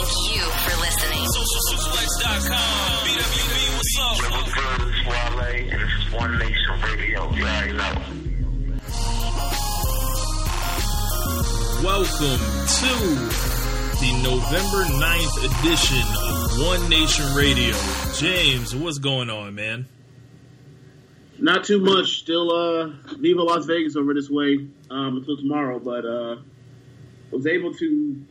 Thank you for listening. SocialSuplex.com. BWB, what's up? What's good? It's Wale, and this is One Nation Radio. You already know. Welcome to the November 9th edition of One Nation Radio. James, what's going on, man? Not too much. Still uh Viva Las Vegas over this way um, until tomorrow, but uh was able to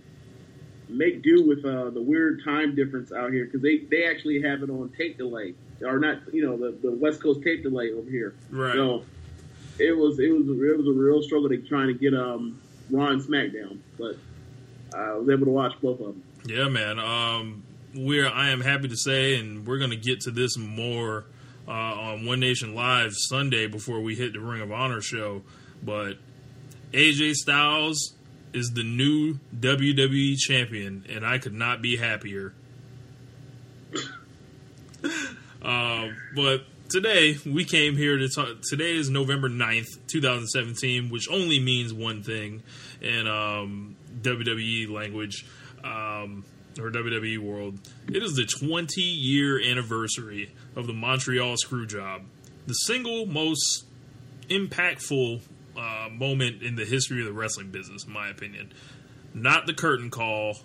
make do with uh, the weird time difference out here because they, they actually have it on tape delay or not you know the, the West Coast tape delay over here. Right. So it was it was it was a real struggle to trying to get um Raw and SmackDown, but I was able to watch both of them. Yeah, man. Um, we're I am happy to say, and we're going to get to this more uh, on One Nation Live Sunday before we hit the Ring of Honor show. But AJ Styles is the new WWE champion, and I could not be happier. uh, but today we came here to talk. Today is November 9th, 2017, which only means one thing in um, WWE language um, or WWE world. It is the 20 year anniversary of the Montreal Screwjob, the single most impactful uh, moment in the history of the wrestling business, in my opinion. Not the curtain call,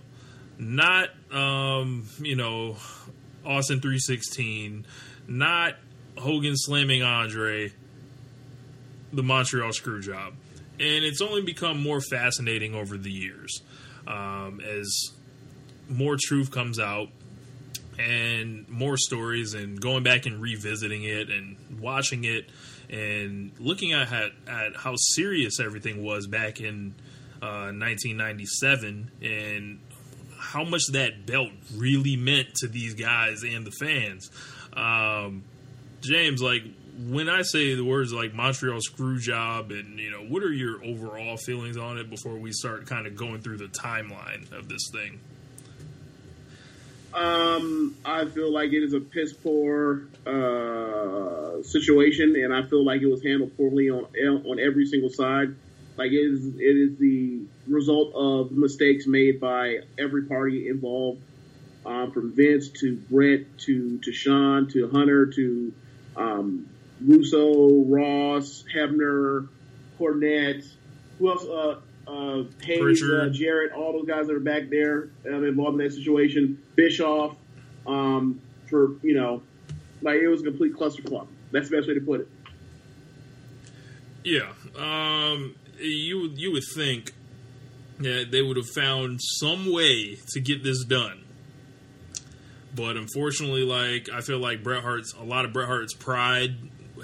not um, you know Austin three sixteen, not Hogan slamming Andre, the Montreal screw job, and it's only become more fascinating over the years um, as more truth comes out and more stories and going back and revisiting it and watching it and looking at how, at how serious everything was back in uh, 1997 and how much that belt really meant to these guys and the fans. Um, James, like when I say the words like Montreal screw job, and you know, what are your overall feelings on it before we start kind of going through the timeline of this thing? Um, I feel like it is a piss poor uh, situation, and I feel like it was handled poorly on on every single side. Like it is, it is the result of mistakes made by every party involved, um, from Vince to Bret to to Shawn to Hunter to um, Russo, Ross, Hebner, Cornette. Who else? Uh, uh, Hayes, uh, Jarrett, all those guys that are back there um, involved in that situation. Bischoff, um, for you know, like it was a complete cluster clusterfuck. That's the best way to put it. Yeah, um, you you would think that they would have found some way to get this done, but unfortunately, like I feel like Bret Hart's a lot of Bret Hart's pride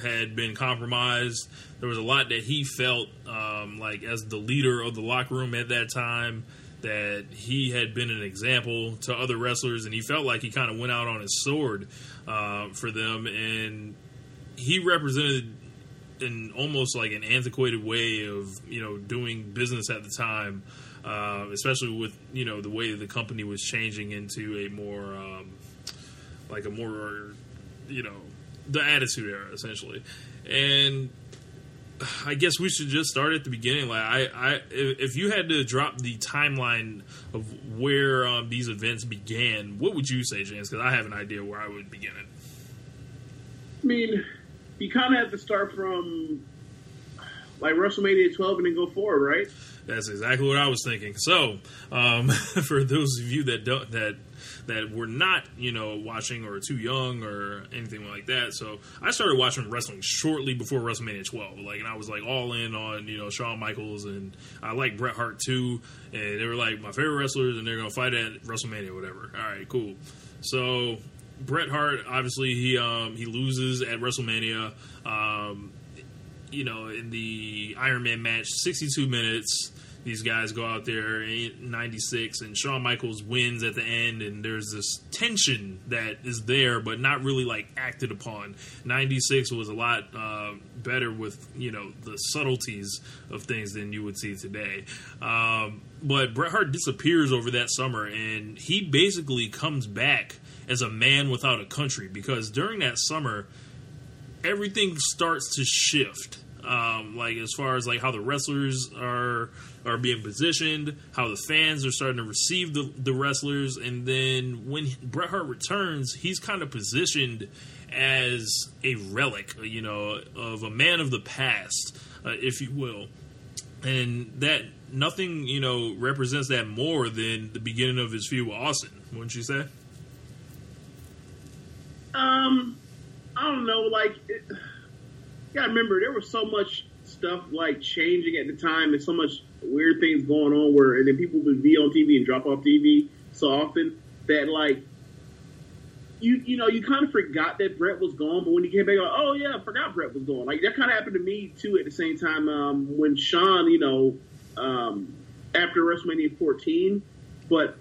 had been compromised. There was a lot that he felt um, like as the leader of the locker room at that time that he had been an example to other wrestlers, and he felt like he kind of went out on his sword uh, for them, and he represented in almost like an antiquated way of you know doing business at the time, uh, especially with you know the way the company was changing into a more um, like a more you know the Attitude Era, essentially. And I guess we should just start at the beginning. Like, I, I if you had to drop the timeline of where um, these events began, what would you say, James? Because I have an idea where I would begin it. I mean, you kind of have to start from like WrestleMania 12 and then go forward, right? That's exactly what I was thinking. So, um, for those of you that don't that that were not, you know, watching or too young or anything like that. So I started watching wrestling shortly before WrestleMania 12. Like, and I was like all in on, you know, Shawn Michaels and I like Bret Hart too. And they were like my favorite wrestlers and they're going to fight at WrestleMania whatever. All right, cool. So Bret Hart, obviously, he um, he loses at WrestleMania. Um, you know, in the Iron Man match, 62 minutes. These guys go out there in 96, and Shawn Michaels wins at the end, and there's this tension that is there, but not really like acted upon. 96 was a lot uh, better with, you know, the subtleties of things than you would see today. Um, but Bret Hart disappears over that summer, and he basically comes back as a man without a country because during that summer, everything starts to shift. Um, like as far as like how the wrestlers are are being positioned, how the fans are starting to receive the, the wrestlers, and then when Bret Hart returns, he's kind of positioned as a relic, you know, of a man of the past, uh, if you will, and that nothing you know represents that more than the beginning of his feud with Austin, wouldn't you say? Um, I don't know. Like, it, you gotta remember, there was so much stuff like changing at the time, and so much weird things going on. Where and then people would be on TV and drop off TV so often that like. You, you know you kind of forgot that Bret was gone, but when he came back, like, oh yeah, I forgot Bret was gone. Like that kind of happened to me too. At the same time, um, when Shawn, you know, um, after WrestleMania 14, but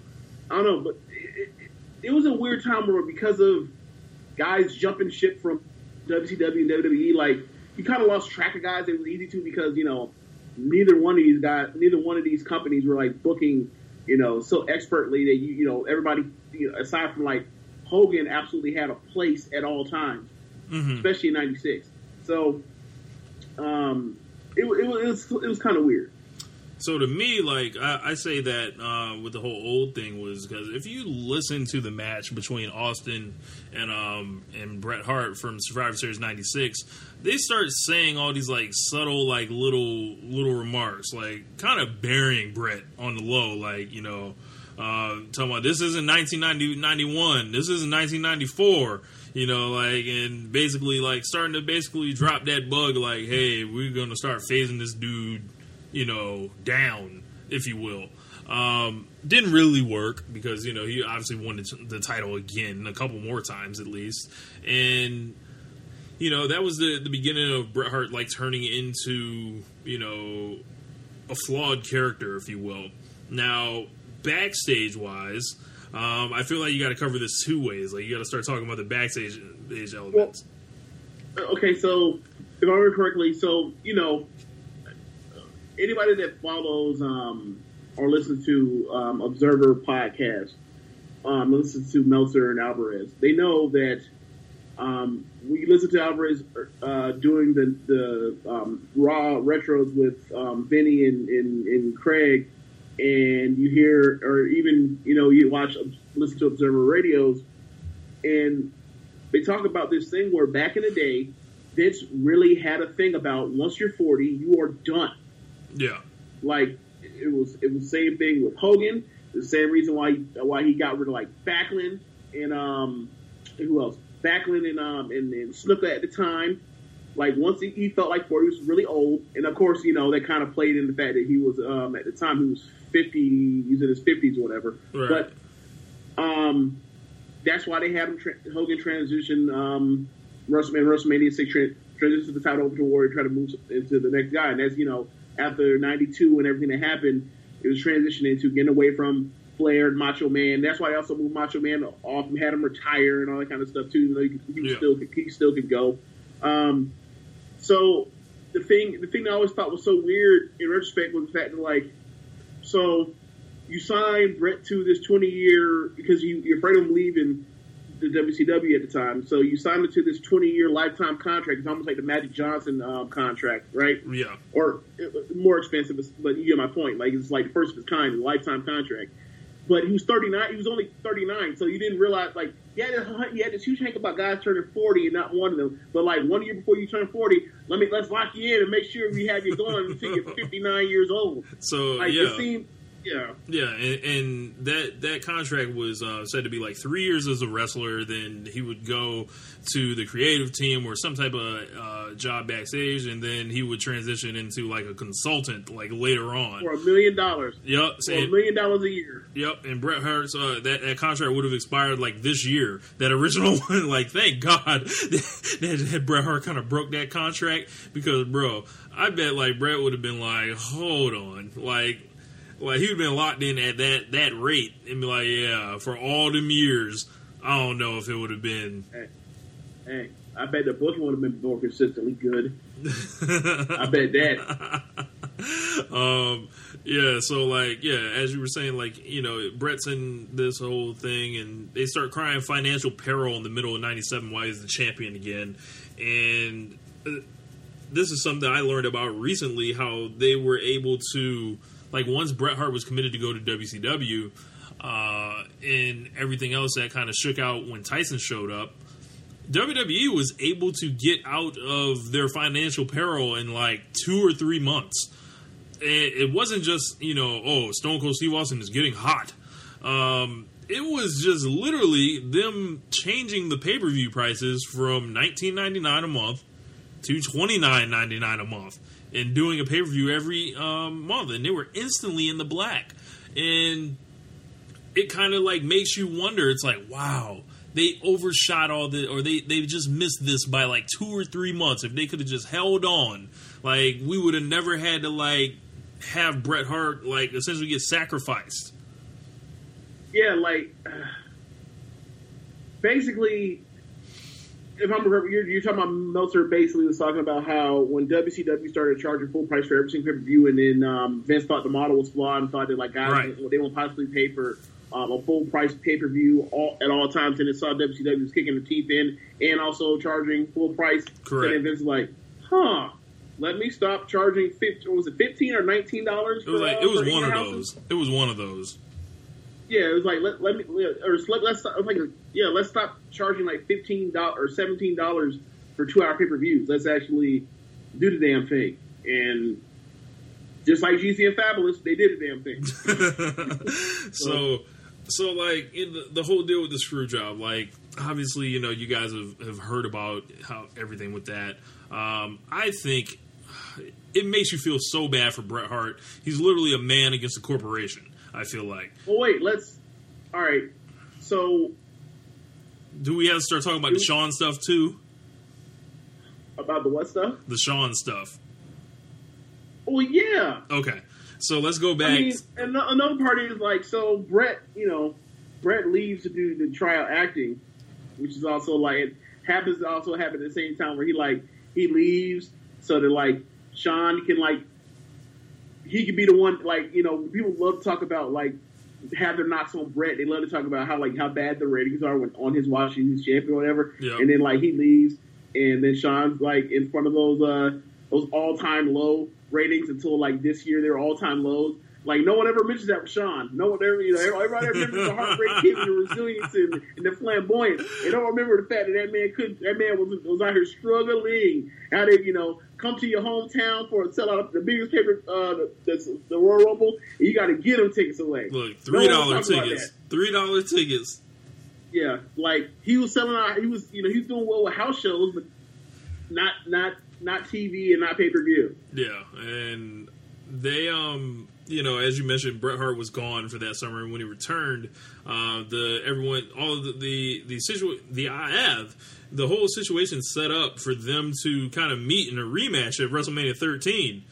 I don't know, but it, it, it was a weird time where because of guys jumping ship from WCW and WWE, like you kind of lost track of guys. It was easy to because you know neither one of these guys, neither one of these companies were like booking, you know, so expertly that you you know everybody you know, aside from like Hogan absolutely had a place at all times, Mm-hmm. especially in '96. So um, it, it was it was, it was kind of weird. So to me, like I, I say that uh, with the whole old thing was because if you listen to the match between Austin and um and Bret Hart from Survivor Series '96, they start saying all these like subtle like little little remarks, like kind of burying Bret on the low, like you know. Uh, talking about this isn't 1991, this isn't 1994, you know, like, and basically, like, starting to basically drop that bug, like, hey, we're gonna start phasing this dude you know, down, if you will. Um, didn't really work because you know he obviously won the, title again a couple more times at least, and you know that was the the beginning of Bret Hart like turning into you know a flawed character, if you will. Now backstage wise. Um, I feel like you got to cover this two ways. Like you got to start talking about the backstage stage elements. Okay, so if I remember correctly, so you know, anybody that follows um, or listens to um, Observer podcast, um, listens to Meltzer and Alvarez, they know that um, we listen to Alvarez uh, doing the the um, Raw retros with um, Vinny and, and, and Craig, and you hear, or even you know, you watch, listen to Observer radios, and they talk about this thing where back in the day, Vince really had a thing about once you're 40, you are done. Yeah, Like it was, it was the same thing with Hogan. The same reason why why he got rid of like Backlund and um who else? Backlund and um and, and Snuka at the time. Like once he, he felt like 40 was really old, and of course you know that kind of played in the fact that he was um at the time he was 50, he was in his 50s or whatever. Right. But um that's why they had him tra- Hogan transition um WrestleMania WrestleMania six tra- transition the title over to Warrior, try to move into the next guy, and that's you know after '92 and everything that happened, it was transitioning to getting away from Flair and Macho Man. That's why they also moved Macho Man off and had him retire and all that kind of stuff too. Even though he, he Yeah. still he still could go. Um, so the thing the thing that I always thought was so weird in retrospect was the fact that like so you signed Bret to this 20 year because you, you're afraid of him leaving the WCW at the time. So you signed him to this 20 year lifetime contract. It's almost like the Magic Johnson um, contract, right? yeah, Or uh, more expensive, but you get my point. Like it's like the first of its kind, lifetime contract. But he was 39. He was only 39, so you didn't realize like he had, this, he had this huge hank about guys turning 40 and not one of them. But like one year before you turn 40, let me let's lock you in and make sure we have you going until you're 59 years old. so Like yeah. it seemed Yeah. Yeah, and, and that that contract was uh, said to be like three years as a wrestler. Then he would go to the creative team or some type of uh, job backstage, and then he would transition into like a consultant like later on. For a million dollars. Yep, For a million dollars a year. yep. And Bret Hart's uh, that that contract would have expired like this year. That original one, like thank God that, that Bret Hart kind of broke that contract because, bro, I bet like Bret would have been like, hold on, like like he would have been locked in at that that rate and be like, yeah, for all them years, I don't know if it would have been. Hey, I bet the booking would have been more consistently good. I bet that. um, yeah, so like, yeah, as you were saying, like, you know, Bret's in this whole thing, and they start crying financial peril in the middle of '97 Why he's the champion again, and uh, this is something I learned about recently. How they were able to, like, once Bret Hart was committed to go to WCW, uh, and everything else that kind of shook out when Tyson showed up. WWE was able to get out of their financial peril in like two or three months. It, it wasn't just you know, oh, Stone Cold Steve Austin is getting hot. Um, it was just literally them changing the pay per view prices from nineteen ninety nine a month to twenty nine ninety nine a month, and doing a pay per view every um, month, and they were instantly in the black. And it kind of like makes you wonder. It's like, wow, they overshot all the, or they they just missed this by like two or three months. If they could have just held on, like we would have never had to like have Bret Hart like essentially get sacrificed. Yeah, like basically, if I'm you're, you're talking about Meltzer. Basically, was talking about how when WCW started charging full price for every single pay per view, and then um, Vince thought the model was flawed and thought that like guys Right. they won't possibly pay for um, a full price pay per view all, at all times, and it saw WCW was kicking the teeth in and also charging full price. Correct. And Vince was like, huh. Let me stop charging. 15, was it fifteen or nineteen dollars? It was like it was one of those. It was one of those. Yeah, it was like let, let me or let, let's stop, like yeah let's stop charging like fifteen dollars or seventeen dollars for two hour pay per views. Let's actually do the damn thing. And just like Jeezy and Fabolous, they did the damn thing. so so like in the, the whole deal with the screw job like obviously you know you guys have, have heard about how everything with that um, i think it makes you feel so bad for bret hart he's literally a man against a corporation i feel like. Well, wait, let's. All right, so. Do we have to start talking about the shawn stuff too? About the what stuff? the shawn stuff. Oh yeah, okay so let's go back. I mean, and another part is like, so Bret, you know, Bret leaves to do the trial acting, which is also like it happens to also happen at the same time where he like he leaves so that like Shawn can like he could be the one like you know people love to talk about like have their knocks on Bret. They love to talk about how like how bad the ratings are when on his watch he's champion or whatever. Yeah. And then like he leaves, and then Shawn's like in front of those uh those all time low ratings until like this year they're all time lows. Like no one ever mentions that with Shawn. No one ever, you know, everybody ever remembers the heartbreak kid and the resilience and, and the flamboyance. They don't remember the fact that that man could, that man was was out here struggling. How they, you know, come to your hometown for a sellout the biggest paper, uh, the, the, the Royal Rumble, and you got to get them tickets away. look three dollar about tickets three dollar tickets Yeah, like he was selling out. He was, you know, he's doing well with house shows, but not not not TV and not pay per view. Yeah, and they um you know as you mentioned Bret Hart was gone for that summer and when he returned uh the everyone all of the the the situa- the IF the whole situation set up for them to kind of meet in a rematch at WrestleMania 13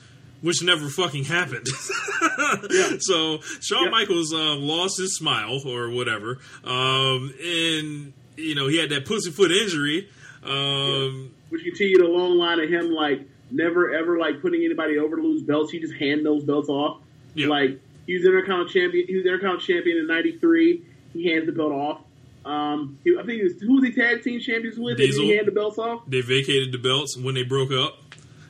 which never fucking happened. yeah. So Shawn Yeah. Michaels um, lost his smile or whatever, um, and you know he had that pussyfoot injury. Um, which continued a long line of him like never ever like putting anybody over to lose belts. He just hand those belts off. Yeah. Like he was Intercontinental champion. He was Intercontinental champion in '93. He hands the belt off. Um, he, I think he was who was he tag team champions with? Diesel. And he hand the belts off. they vacated the belts when they broke up,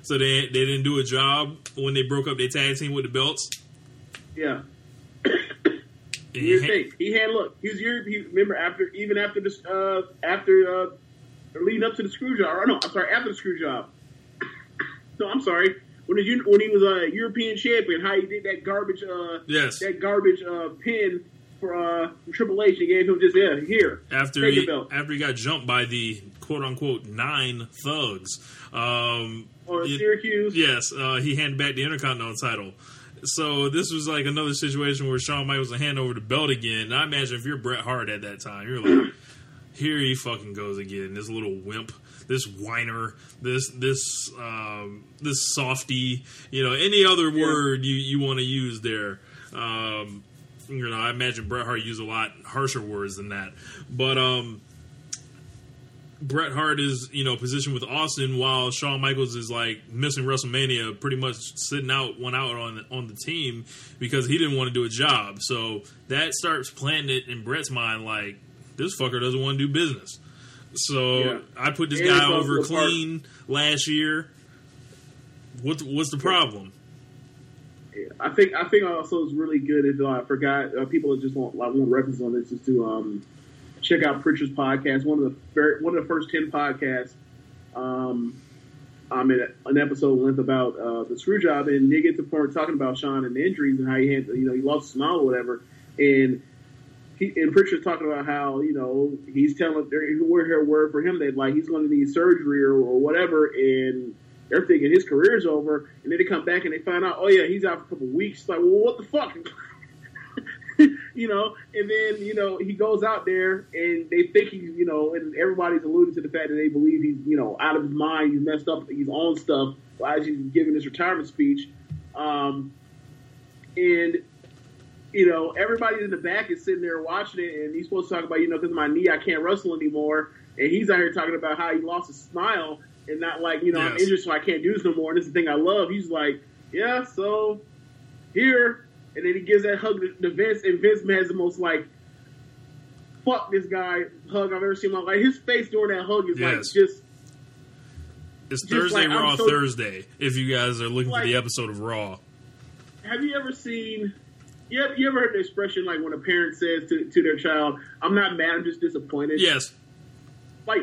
so they they didn't do a job when they broke up. They tag team with the belts. Yeah. He the thing. He had look. He was your. He remember after even after this uh after uh leading up to the screw job. Or no, I'm sorry, after the screw job. no, I'm sorry. when he, when he was a European champion, how he did that garbage uh Yes. that garbage uh pin for uh Triple H. He gave him just yeah here after he after he got jumped by the quote unquote nine thugs. Um, or y- Syracuse. yes, uh, he handed back the Intercontinental title. So this was like another situation where Shawn Michaels would hand over the belt again. And I imagine if you're Bret Hart at that time, you're like, here he fucking goes again. This little wimp, this whiner, this this um, this softy. You know, any other Yeah. word you you want to use there. Um, you know, I imagine Bret Hart used a lot harsher words than that. But um, Bret Hart is, you know, positioned with Austin while Shawn Michaels is like missing WrestleMania, pretty much sitting out one out on on the team because he didn't want to do a job. So that starts planting it in Bret's mind like this fucker doesn't want to do business. So Yeah. I put this And guy over part- clean last year. What what's the problem? I think I think also is really good. if uh, I forgot uh, people that just want like want reference on this is to um, check out Prichard's podcast. One of the one of the first ten podcasts. Um, I'm in an episode length about uh, the screw job, and they get to the point talking about Shawn and the injuries and how he had you know he lost his smile or whatever, and he and Prichard's talking about how you know he's telling we're here word for him that like he's going to need surgery or, or whatever, and they're thinking his career's over, and then they come back and they find out, oh yeah, he's out for a couple weeks. Like, well, what the fuck? you know, and then you know he goes out there and they think he's you know, and everybody's alluding to the fact that they believe he's you know out of his mind, he's messed up, he's on stuff as he's giving his retirement speech, um, and you know everybody in the back is sitting there watching it, and he's supposed to talk about you know because of my knee I can't wrestle anymore, and he's out here talking about how he lost his smile and not like you know I'm injured so I can't do this no more, and this is the thing I love. He's like, yeah, so here. And then he gives that hug to, Vince, and Vince has the most like, fuck this guy hug I've ever seen. in my life. his face during that hug is like just It's Just Thursday like, Raw so- Thursday. If you guys are looking Like- for the episode of Raw, have you ever seen you ever, you ever heard the expression like when a parent says to, to their child i'm not mad i'm just disappointed yes, like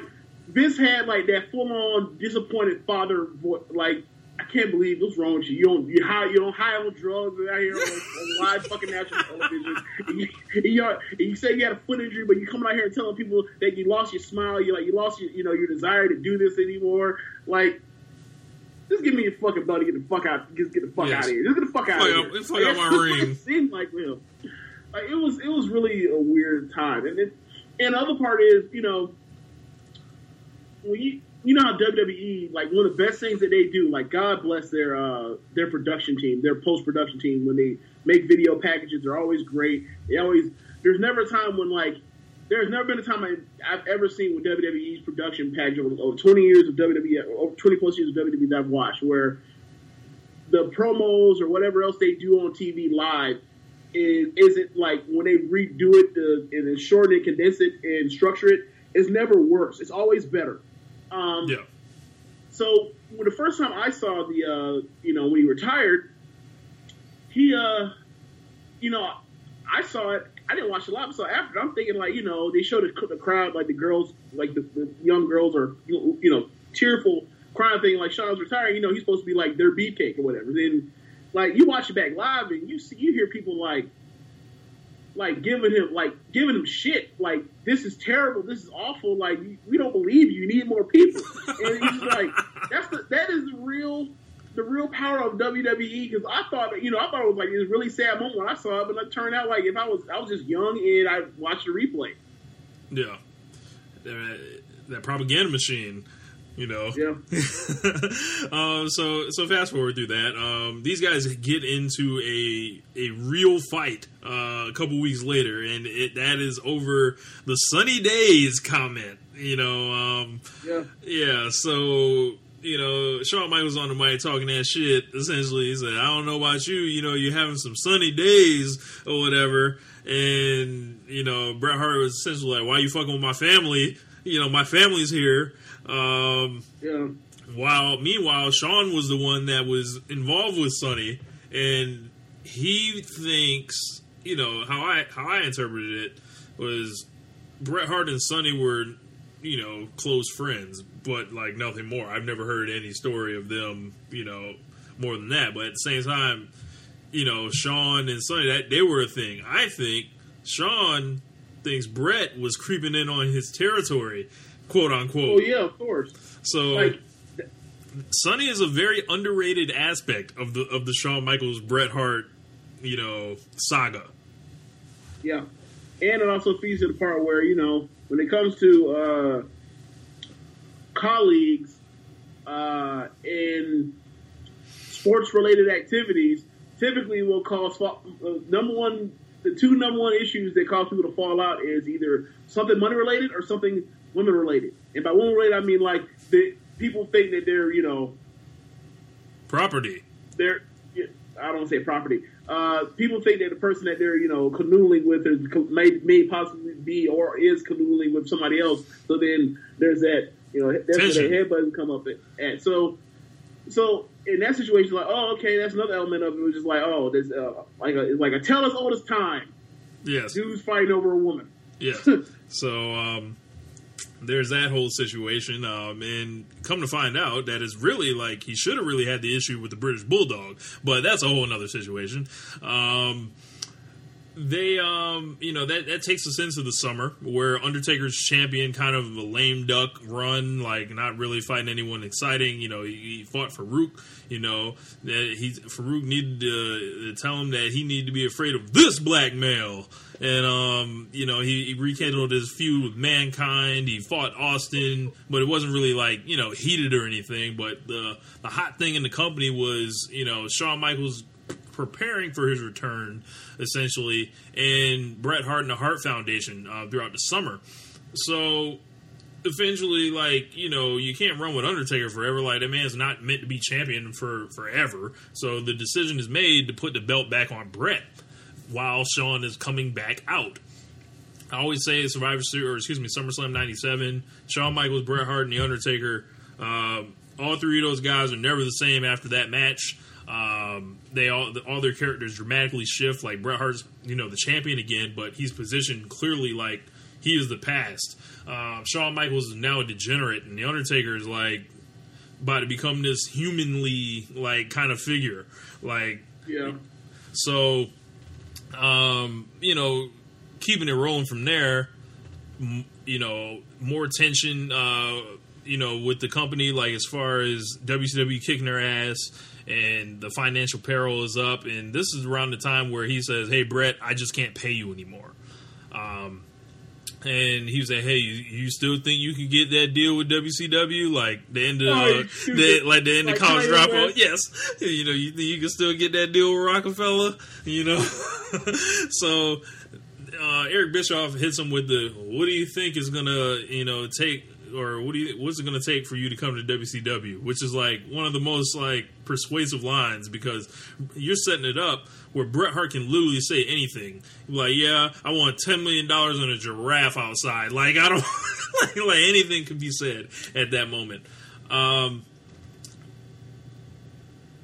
Vince had like that full on disappointed father voice like I can't believe what's wrong with you. You don't you high you don't high on drugs out here on, on live fucking national television. And you, and you, and you say you had a foot injury, but you coming out here and telling people that you lost your smile. You like you lost your you know your desire to do this anymore. Like just give me your fucking and get the fuck out. Just get the fuck Yes. out of here. Just get the fuck out of here. fuck out my that's ring. It seemed like him. Like it was it was really a weird time. And it, and the other part is you know when you you know how WWE like one of the best things that they do, like God bless their uh their production team, their post production team when they make video packages, they're always great. They always there's never a time when like there's never been a time I, I've ever seen with WWE's production package over, over 20 years of WWE, over 20 plus years of WWE that I've watched, where the promos or whatever else they do on TV live is isn't like when they redo it the, and then shorten it, condense it, and structure it. It's never worse. It's always better. Um, yeah, so when the first time I saw the, uh, you know, when he retired, he, uh, you know, I saw it. I didn't watch a lot, so after I'm thinking like, you know, they showed the, the crowd like the girls, like the, the young girls are, you know, tearful crying thing like Shawn's retiring. You know, he's supposed to be like their beefcake or whatever. Then, like you watch it back live and you see you hear people like like giving him like giving him shit. Like this is terrible. This is awful. Like we don't believe you. You need more people. And he's like that's the that is the real the real power of WWE because I thought you know I thought it was like this really sad moment when I saw it. But it turned out like if I was I was just young and I watched the replay. Yeah. That, that propaganda machine, you know. yeah um, so so fast forward through that. Um, these guys get into a a real fight uh, a couple weeks later, and it, that is over the sunny days comment. You know, um, yeah yeah. So you know, Shawn Michaels on the mic talking that shit. Essentially, he said, "I don't know about you. You know, you're having some sunny days or whatever." And you know, Bret Hart was essentially like, "Why you fucking with my family? You know, my family's here." Um, yeah while meanwhile, Shawn was the one that was involved with Sunny, and he thinks, you know, how I how I interpreted it was Bret Hart and Sunny were, you know, close friends, but like nothing more. I've never heard any story of them, you know, more than that. But at the same time, you know, Shawn and Sunny that they were a thing. I think Shawn thinks Bret was creeping in on his territory, quote unquote. Oh yeah, of course. So Like Sunny is a very underrated aspect of the of the Shawn Michaels Bret Hart, you know, saga. Yeah, and it also feeds to the part where you know when it comes to uh, colleagues uh, in sports-related activities, typically will cause uh, number one. The two number one issues that cause people to fall out is either something money related or something women related. And by women related, I mean like the people think that they're you know Property. they're I don't say property. Uh, people think that the person that they're you know canoodling with is may may possibly be or is canoodling with somebody else. So then there's that you know that's where Tension. the head button come up at. at. So so in that situation, like oh okay, that's another element of it. It was just like oh there's uh, like a like a tell us all this time. Yes. Dude's fighting over a woman. Yeah. so um, there's that whole situation, um, and come to find out that it's really like he should have really had the issue with the British Bulldog, but that's a whole other situation. Um, they, um, you know, that that takes us into the summer where Undertaker's champion kind of a lame duck run, like not really fighting anyone exciting. You know, he, he fought Farouk. You know that he Farouk needed to, to tell him that he needed to be afraid of this black male, and um, you know he, he rekindled his feud with Mankind. He fought Austin, but it wasn't really like you know heated or anything. But the the hot thing in the company was you know Shawn Michaels preparing for his return, essentially, and Bret Hart and the Hart Foundation uh, throughout the summer. So eventually, like you know, you can't run with Undertaker forever. Like that man's not meant to be champion for forever. So the decision is made to put the belt back on Bret while Shawn is coming back out. I always say Survivor Series, or excuse me, SummerSlam '97. Shawn Michaels, Bret Hart, and the Undertaker. Um, all three of those guys are never the same after that match. Um, they all all their characters dramatically shift. Like Bret Hart's, you know, the champion again, but he's positioned clearly like he is the past. Um, Shawn Michaels is now a degenerate, and the Undertaker is like about to become this humanly like kind of figure. Like Yeah. so, um, you know, keeping it rolling from there, you know, more tension, uh, you know, with the company, like as far as WCW kicking their ass and the financial peril is up. And this is around the time where he says, Hey, Bret, I just can't pay you anymore. Um, and he was like, "Hey, you, you still think you can get that deal with WCW? Like the end of Oh, uh, the, like the end Like of college dropout? Yes, you know, you think you can still get that deal with Roc-A-Fella? You know, so uh, Eric Bischoff hits him with the, "What do you think is gonna, you know, take?" Or what do you? What's it going to take for you to come to WCW? Which is like one of the most like persuasive lines because you're setting it up where Bret Hart can literally say anything. Like, yeah, I want ten million dollars on a giraffe outside. Like, I don't like, like anything could be said at that moment. Um,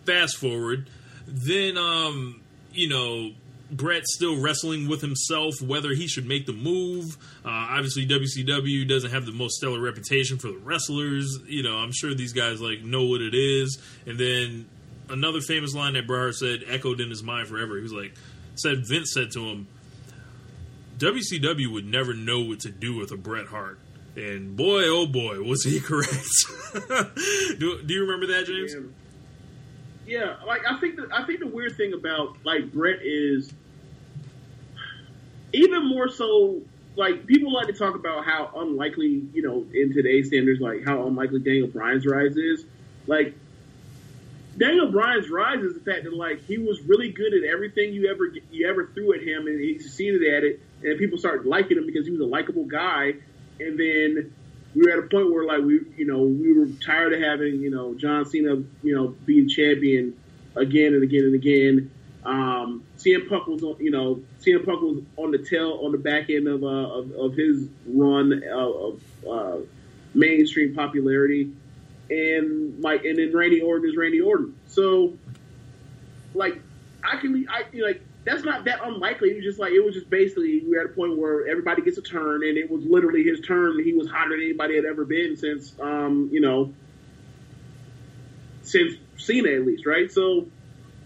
fast forward, then um, you know, Bret's still wrestling with himself whether he should make the move. Uh, obviously, WCW doesn't have the most stellar reputation for the wrestlers. You know, I'm sure these guys like know what it is. And then another famous line that Bret said echoed in his mind forever. He was like, said Vince said to him, WCW would never know what to do with a Bret Hart. And boy, oh boy, was he correct. do, do you remember that, James? Yeah. Yeah, like I think the, I think the weird thing about like Bret is even more so like people like to talk about how unlikely you know in today's standards like how unlikely Daniel Bryan's rise is. Like Daniel Bryan's rise is the fact that like he was really good at everything you ever you ever threw at him and he succeeded at it and people started liking him because he was a likable guy and then we were at a point where like we you know we were tired of having you know John Cena you know being champion again and again and again. Um, CM Punk was on you know CM Punk was on the tail on the back end of uh, of, of his run uh, of uh, mainstream popularity, and like and then Randy Orton is Randy Orton. So like I can be, I you know, like that's not that unlikely. It was just like it was just basically we were at a point where everybody gets a turn, and it was literally his turn. He was hotter than anybody had ever been since um, you know since Cena at least, right? So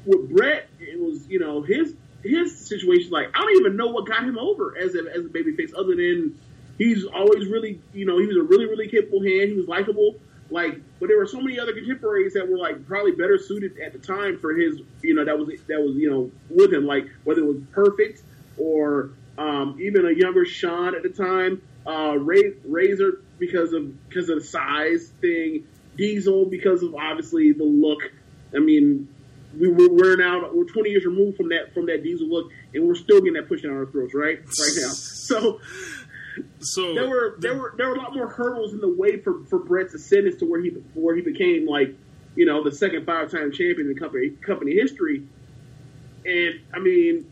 with Bret, it was you know his his situation. Like I don't even know what got him over as a as a babyface, other than he's always really you know he was a really really capable hand. He was likable. Like, but there were so many other contemporaries that were like probably better suited at the time for his, you know, that was that was you know with him. Like whether it was perfect or um, even a younger Shawn at the time, uh, Ray, Razor because of because of the size thing, Diesel because of obviously the look. I mean, we were now we're 20 years removed from that from that Diesel look, and we're still getting that pushing on our throats, right? Right now. So So there were there were there were a lot more hurdles in the way for for Bret's ascendance to where he where he became like you know the second five time champion in company company history. And I mean,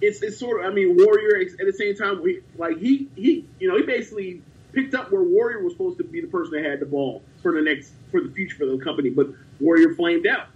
it's it's sort of I mean Warrior at the same time we like he he you know he basically picked up where Warrior was supposed to be the person that had the ball for the next for the future for the company, but Warrior flamed out.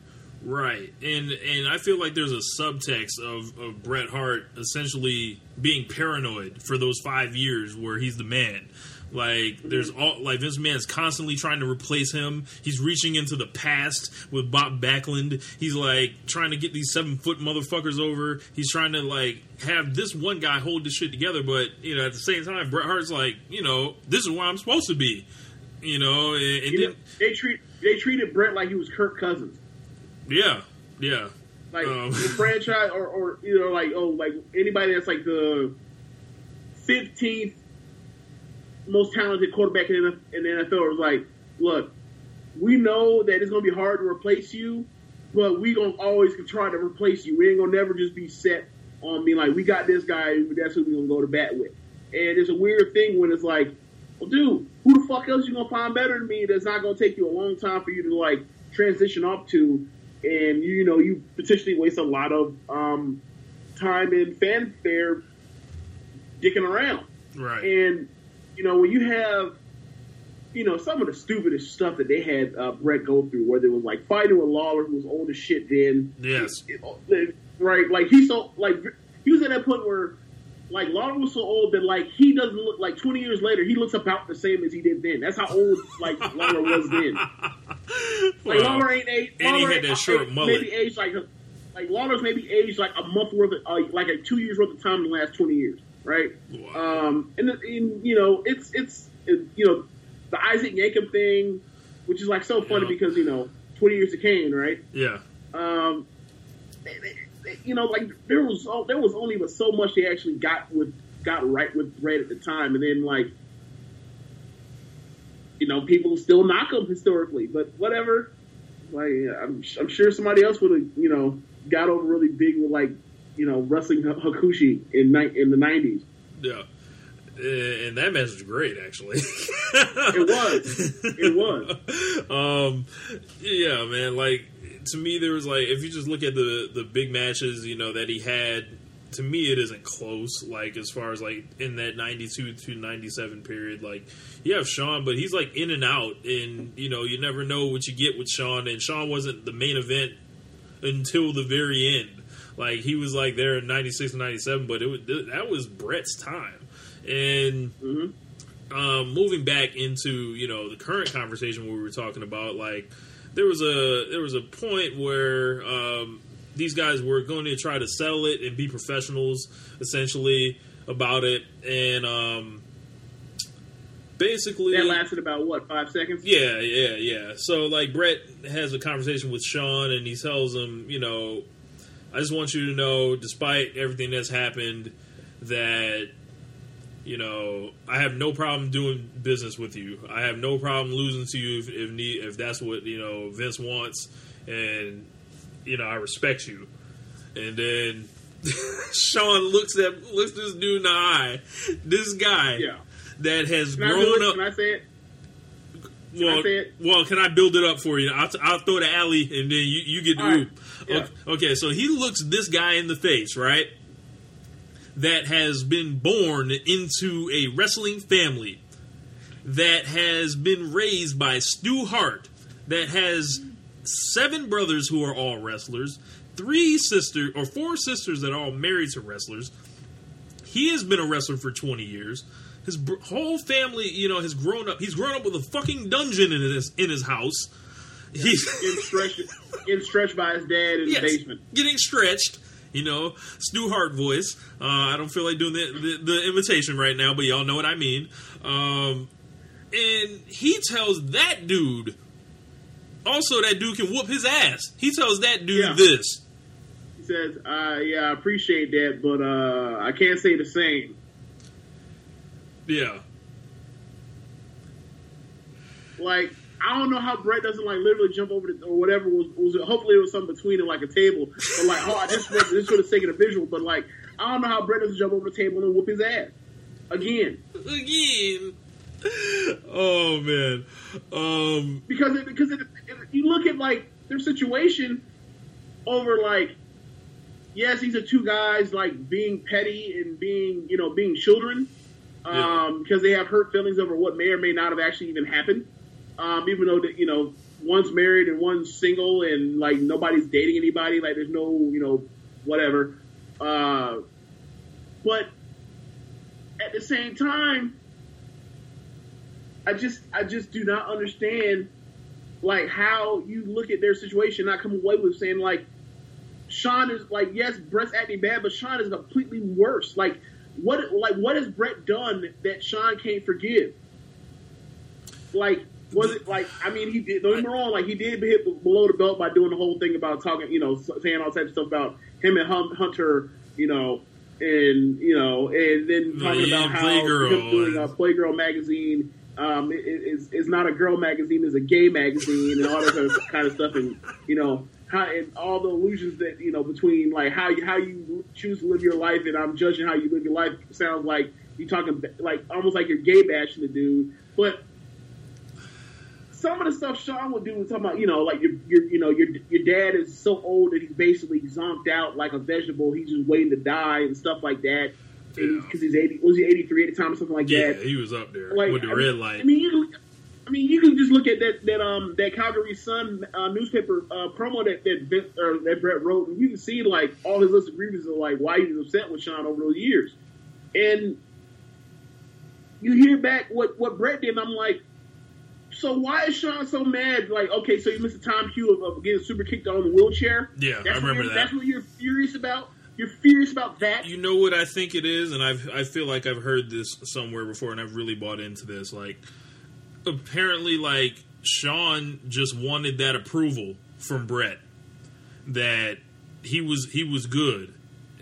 Right, and and I feel like there's a subtext of, of Bret Hart essentially being paranoid for those five years where he's the man. Like there's all like Vince McMahon's constantly trying to replace him. He's reaching into the past with Bob Backlund. He's like trying to get these seven foot motherfuckers over. He's trying to like have this one guy hold this shit together, but you know at the same time Bret Hart's like you know this is where I'm supposed to be. You know, and, and You know, then they treat they treated Bret like he was Kirk Cousins. Yeah, yeah, like Um. the franchise or, or you know like oh like anybody that's like the 15th most talented quarterback in the, in the NFL was like look we know that it's gonna be hard to replace you but we gonna always try to replace you we ain't gonna never just be set on me like we got this guy that's who we gonna go to bat with and it's a weird thing when it's like well dude who the fuck else you gonna find better than me that's not gonna take you a long time for you to like transition up to and you know you potentially waste a lot of um, time and fanfare dicking around. right. And you know when you have you know some of the stupidest stuff that they had uh, Bret go through, whether it was like fighting with Lawler, who was old as shit then, yes. right? Like he so like he was at that point where like Lawler was so old that like he doesn't look like 20 years later he looks about the same as he did then. That's how old like Lawler was then. Like Well, Lawler ain't aged. and he had that short mullet. Maybe aged like like Lawler's maybe aged like a month worth of uh, like a two years worth of time in the last 20 years, right? Wow. Um, and, and you know it's it's it, you know the Isaac Yankem thing, which is like so funny Yeah. because you know 20 years of Kane, right? yeah. um, you know, like there was oh, there was only but so much they actually got with got right with Bret at the time, and then like, you know, people still knock him historically, but whatever. Like, I'm I'm sure somebody else would have you know got over really big with like you know wrestling Hakushi in ni- in the '90s. Yeah. And that match was great, actually. It was. It was. um, yeah, man. Like to me, there was like if you just look at the the big matches, you know that he had. To me, it isn't close. Like as far as like in that ninety two to ninety seven period, like you have Shawn, but he's like in and out, and you know you never know what you get with Shawn. And Shawn wasn't the main event until the very end. Like he was like there in '96 and '97, but it was, that was Bret's time. And Mhm. um, moving back into you know the current conversation where we were talking about, like there was a there was a point where um, these guys were going to try to settle it and be professionals essentially about it, and um, basically That lasted about what five seconds. yeah, yeah, yeah. So like Bret has a conversation with Shawn and he tells him, you know, I just want you to know, despite everything that's happened, that you know I have no problem doing business with you. I have no problem losing to you if if, need, if that's what you know Vince wants, and you know I respect you. And then Shawn looks at looks this dude in the eye. This guy Yeah. that has Can grown up. Can I say it? Well, I say it? well, can I build it up for you? I'll, I'll throw the alley, and then you, you get the All right. oop. Yeah. Okay, okay, so he looks this guy in the face, right? That has been born into a wrestling family, that has been raised by Stu Hart, that has seven brothers who are all wrestlers, three sisters or four sisters that are all married to wrestlers. He has been a wrestler for 20 years. His br- whole family, you know, has grown up. He's grown up with a fucking dungeon in his in his house. He's getting stretched, getting stretched by his dad in Yes, the basement. getting stretched. You know, Stu Hart voice. Uh, I don't feel like doing the, the the imitation right now, but y'all know what I mean. Um, and he tells that dude. Also, that dude can whoop his ass. He tells that dude Yeah. this. He says, uh, "Yeah, I appreciate that, but uh, I can't say the same." Yeah. Like, I don't know how Bret doesn't like literally jump over the, or whatever was, was. Hopefully, it was something between it, like a table. But like, oh, I just this this the sake of the visual. But like, I don't know how Bret doesn't jump over the table and whoop his ass again. Again. Oh man. Um. because it, because it, it, you look at like their situation over like yes these are two guys like being petty and being you know being children um because they have hurt feelings over what may or may not have actually even happened um even though that you know one's married and one's single and like nobody's dating anybody like there's no you know whatever uh but at the same time I just I just do not understand like how you look at their situation, not come away with saying like Shawn is like yes, Bret's acting bad, but Shawn is completely worse. Like what like what has Bret done that Shawn can't forgive? Like was it like I mean he did don't get me wrong like he did hit below the belt by doing the whole thing about talking you know saying all types of stuff about him and Hunter you know and you know and then talking about how Playgirl him doing a Playgirl magazine um, it, it- it's, it's not a girl magazine, it's a gay magazine, and all that kind of, kind of stuff, and you know how and all the illusions that you know between like how you how you choose to live your life, and I'm judging how you live your life. Sounds like you're talking like almost like you're gay bashing the dude, but some of the stuff Shawn would do was talking about, you know, like your, your, you know, your your dad is so old that he's basically zonked out like a vegetable. He's just waiting to die and stuff like that. Yeah. Because he's eighty, was he eighty three at the time or something like Yeah, that? Yeah, he was up there like with the I red mean, light. I mean, you can, I mean, you can just look at that that um that Calgary Sun uh, newspaper uh, promo that that Vince, or that Bret wrote, and you can see like all his list of grievances of like why he was upset with Shawn over those years, and you hear back what what Bret did, and I'm like. So why is Shawn so mad? Like, okay, so you missed the time cue of, of getting super kicked on the wheelchair. Yeah, that's I remember that. That's what you're furious about. You're furious about that. you know what I think it is, and I've I feel like I've heard this somewhere before, and I've really bought into this. Like, apparently, like Shawn just wanted that approval from Bret that he was he was good,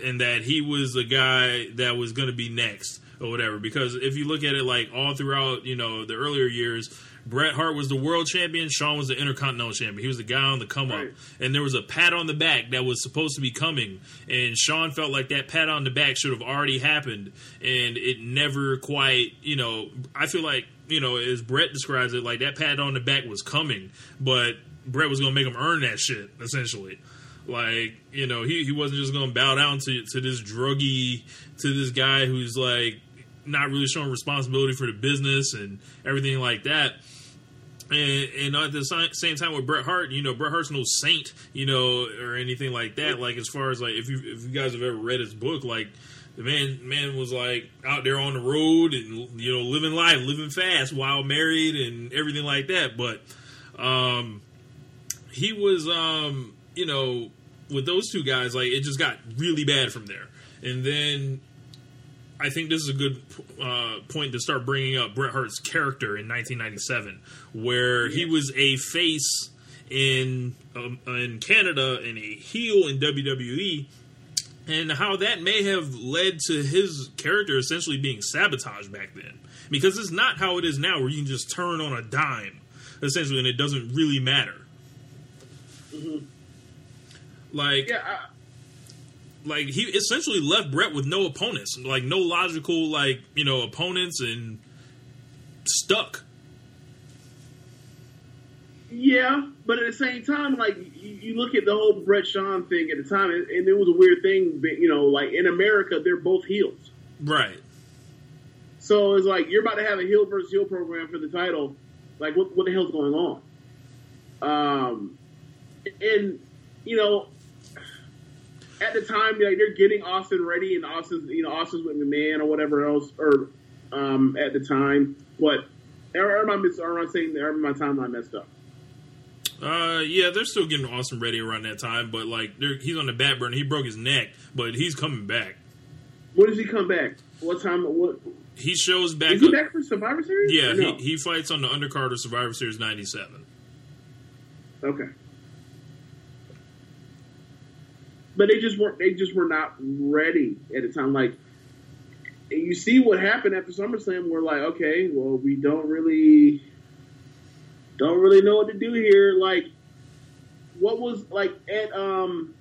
and that he was a guy that was going to be next or whatever. Because if you look at it, like all throughout, you know, the earlier years. Bret Hart was the world champion. Shawn was the intercontinental champion. He was the guy on the come up, Right. and there was a pat on the back that was supposed to be coming, and Shawn felt like that pat on the back should have already happened, and it never quite. You know, I feel like you know, as Bret describes it, like that pat on the back was coming, but Bret was going to make him earn that shit essentially. Like you know, he he wasn't just going to bow down to to this druggy to this guy who's like not really showing responsibility for the business and everything like that. And, and at the same time with Bret Hart, you know, Bret Hart's no saint, you know, or anything like that. Like as far as like if you if you guys have ever read his book, like the man man was like out there on the road and you know living life, living fast while married and everything like that. But um, he was um, you know with those two guys, like it just got really bad from there. And then I think this is a good uh, point to start bringing up Bret Hart's character in 1997, where he was a face in um, in Canada and a heel in WWE, and how that may have led to his character essentially being sabotaged back then. Because it's not how it is now, where you can just turn on a dime, essentially, and it doesn't really matter. Like, Yeah, I, like he essentially left Bret with no opponents, like no logical like you know opponents, and stuck. Yeah, but at the same time, like you, you look at the whole Bret Shawn thing at the time, and, and it was a weird thing. but, You know, like in America, they're both heels, Right. so it's like you're about to have a heel versus heel program for the title. Like, what what the hell's going on? Um, and you know, at the time, like they're getting Austin ready, and Austin, you know, Austin's with McMahon or whatever else, or um, at the time, but. Or am I, miss, or am I saying, or am my timeline messed up? Uh, yeah, they're still getting Austin ready around that time, but like they're, he's on the back burner. He broke his neck, but he's coming back. When does he come back? What time? What He shows back. is he up- back for Survivor Series? yeah, no? he, he fights on the undercard of Survivor Series '97. Okay. But they just weren't. They just were not ready at the time. Like, and you see what happened after SummerSlam. We're like, okay, well, we don't really, don't really know what to do here. Like, what was like at um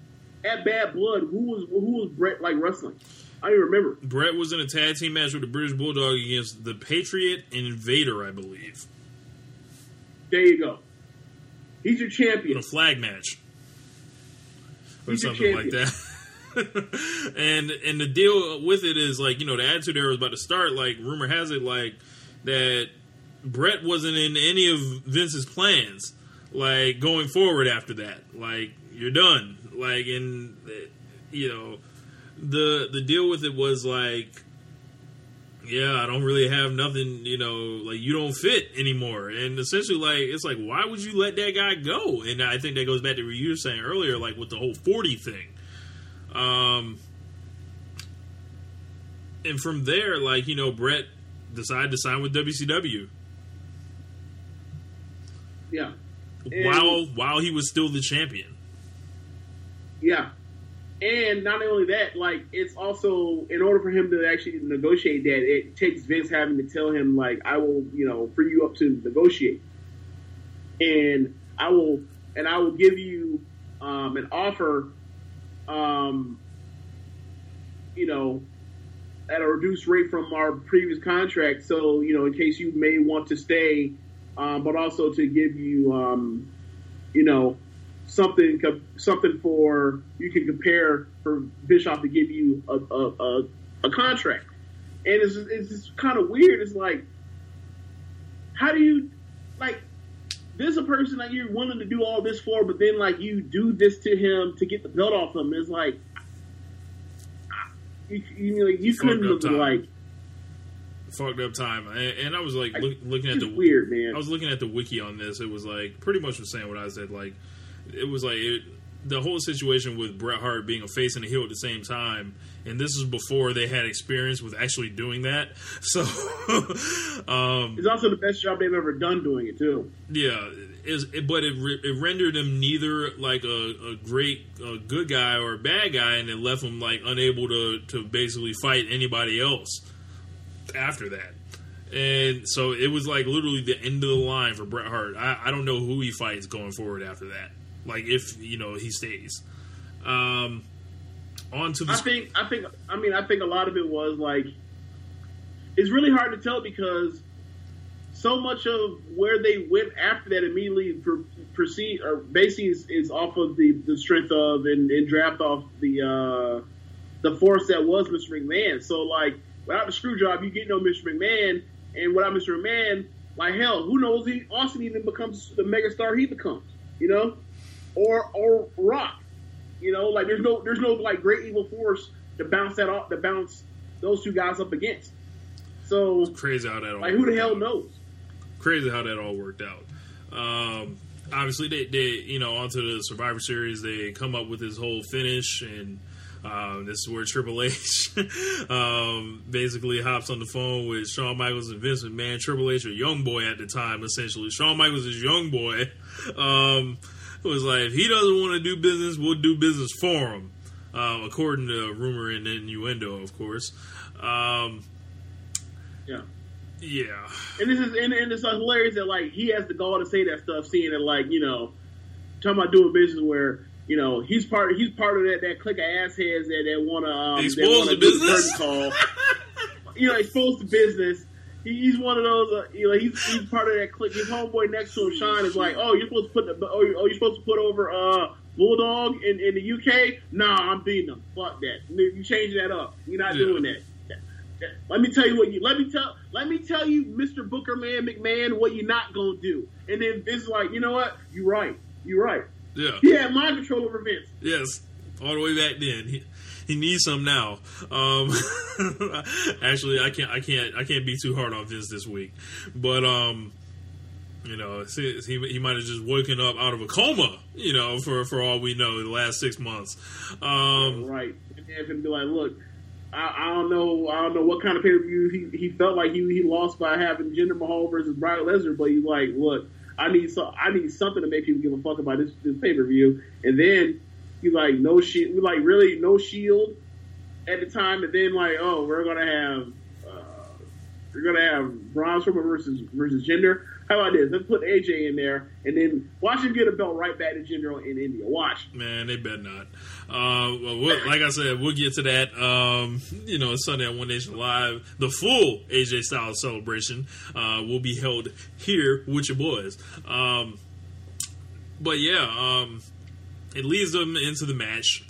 at Bad Blood? Who was who was Bret like wrestling? I don't even remember. Bret was in a tag team match with the British Bulldog against the Patriot and Invader, I believe, There you go. He's your champion. in a flag match or He's something like that. and and the deal with it is like you know the Attitude Era was about to start. Like rumor has it like that Bret wasn't in any of Vince's plans. Like going forward after that, like you're done. Like and uh, you know the the deal with it was like yeah, I don't really have nothing, you know, like you don't fit anymore. And essentially, like, it's like, why would you let that guy go? And I think that goes back to what you were saying earlier, like with the whole 40 thing. Um, and from there, like, you know, Bret decided to sign with WCW Yeah. And- while while he was still the champion. Yeah. And not only that, like it's also in order for him to actually negotiate that, it takes Vince having to tell him like, I will, you know, free you up to negotiate, and I will, and I will give you um, an offer, um, you know, at a reduced rate from our previous contract. So you know, in case you may want to stay, um, but also to give you, um, you know, something something for you can compare for Bischoff to give you a a, a, a contract, and it's it's just kind of weird. It's like, how do you like? This a person that you're willing to do all this for, but then like you do this to him to get the belt off him. It's like you you, know, you couldn't have like Fucked up time. And, and I was like look, looking at the weird, man. I was looking at the wiki on this. It was like pretty much was saying what I said. Like it was like it, the whole situation with Bret Hart being a face and a heel at the same time, and this is before they had experience with actually doing that. So, um, It's also the best job they've ever done doing it too. yeah, is it, but it, it rendered him neither like a, a great a good guy or a bad guy, and it left him like unable to to basically fight anybody else after that. And so it was like literally the end of the line for Bret Hart. I, I don't know who he fights going forward after that. Like if you know he stays. Um, on to the I think I think I mean I think a lot of it was like it's really hard to tell because so much of where they went after that immediately pr- proceed or basically is, is off of the, the strength of and, and draft off the uh, the force that was Mr. McMahon. So like without the screw job, you get no Mr. McMahon, and without Mr. McMahon, like hell, who knows? He Austin even becomes the megastar he becomes, you know, or or Rock. You know, like there's no there's no like great evil force to bounce that off to bounce those two guys up against. So crazy how that all like who the hell out. knows? crazy how that all worked out. Um, obviously, they, they you know onto the Survivor Series, they come up with this whole finish, and um, this is where Triple H um, basically hops on the phone with Shawn Michaels and Vince McMahon. Triple H, a young boy at the time, essentially. Shawn Michaels is young boy. Um, was like, if he doesn't want to do business, we'll do business for him. Um, according to rumor and innuendo, of course. Um, Yeah. yeah. And this is and, and it's hilarious that like he has the gall to say that stuff, seeing it like you know talking about doing business where you know he's part he's part of that that clique of assheads that that want to um, Expose the business? call. you know, exposed to business. He, he's one of those. Uh, you know, he's he's part of that clique. His homeboy next to him, Shawn, is like, oh, you're supposed to put the oh, you- oh you're supposed to put over uh Bulldog in, in the UK. Nah, I'm beating them. Fuck that. You change that up. You're not Yeah. doing that. Let me tell you what you let me tell let me tell you, Mr. Booker Man McMahon, what you're not gonna do. And then this is like, you know what? You're right. You're right. Yeah. He had mind control over Vince. Yes, all the way back then. He, he needs some now. Um, actually, I can't. I can't. I can't be too hard on Vince this week. But um, You know, he he might have just woken up out of a coma. You know, for for all we know, the last six months. Um, right. And have him be like, look, I, I don't know, I don't know what kind of pay per view he, he felt like he he lost by having Jinder Mahal versus Brock Lesnar, but he's like, look, I need so I need something to make people give a fuck about this this pay per view, and then he's like, no shield, like really no shield at the time, and then like, oh, we're gonna have. uh We're gonna have Braun Strowman versus versus Jinder. How about this? Let's put AJ in there, and then watch him get a belt right back to General in India. Watch. Man, they better not. Uh, well, we'll- like I said, we'll get to that. Um, you know, Sunday at One Nation Live, the full AJ Styles celebration uh, will be held here with your boys. Um, but yeah, um, it leads them into the match.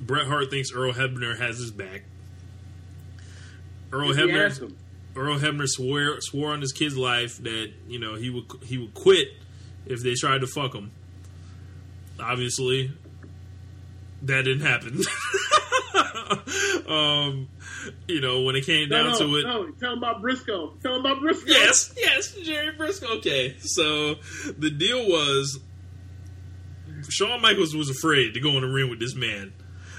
Bret Hart thinks Earl Hebner has his back. Earl He Hebner. Earl Hebner swore swore on his kid's life that you know he would he would quit if they tried to fuck him. Obviously, that didn't happen. um, you know when it came down no, no, to it, no, tell him about Brisco. Tell him about Brisco. yes, yes, Jerry Brisco. Okay, so the deal was Shawn Michaels was afraid to go in the ring with this man,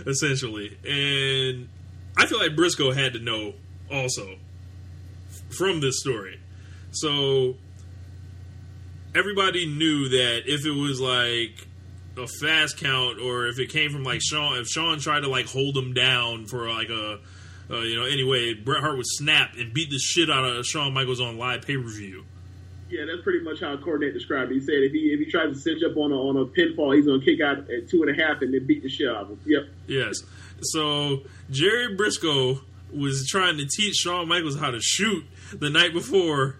essentially, and I feel like Brisco had to know also from this story. So everybody knew that if it was like a fast count or if it came from like Shawn, if Shawn tried to like hold him down for like a, uh, you know, anyway, Bret Hart would snap and beat the shit out of Shawn Michaels on live pay per view. Yeah, that's pretty much how Cornette described it. He said if he if he tries to cinch up on a on a pinfall, he's gonna kick out at two and a half and then beat the shit out of him. Yep. Yes. So Jerry Brisco was trying to teach Shawn Michaels how to shoot the night before.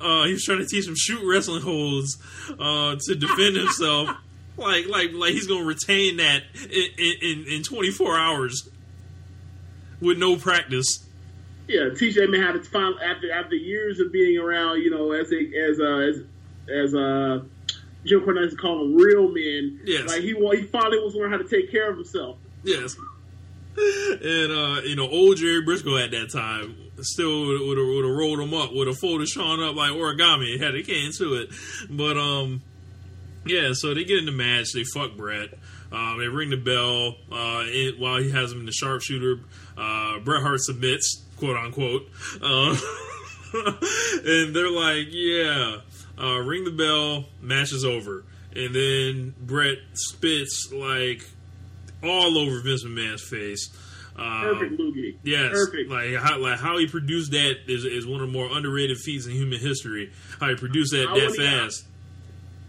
Uh, he was trying to teach him shoot wrestling holds uh, to defend himself. like, like, like he's gonna retain that in, in, in 24 hours with no practice. Yeah, teach may have to find after after years of being around, you know, as a, as uh, as as uh, Jim Cornette call them real men. Yes. Like he he finally was learning how to take care of himself. Yes. And uh, you know, old Jerry Brisco at that time still would have rolled him up, would have folded Shawn up like origami had it came to it. But um, yeah. So they get in the match. They fuck Bret. Um, they ring the bell uh, it, while he has him in the sharpshooter. Uh, Bret Hart submits, quote unquote, uh, and they're like, "Yeah, uh, ring the bell." Match is over, and then Bret spits like all over Vince McMahon's face. Um, Perfect loogie. Yes, Perfect. like how like how he produced that is is one of the more underrated feats in human history. How he produced that I that wouldn't even- fast.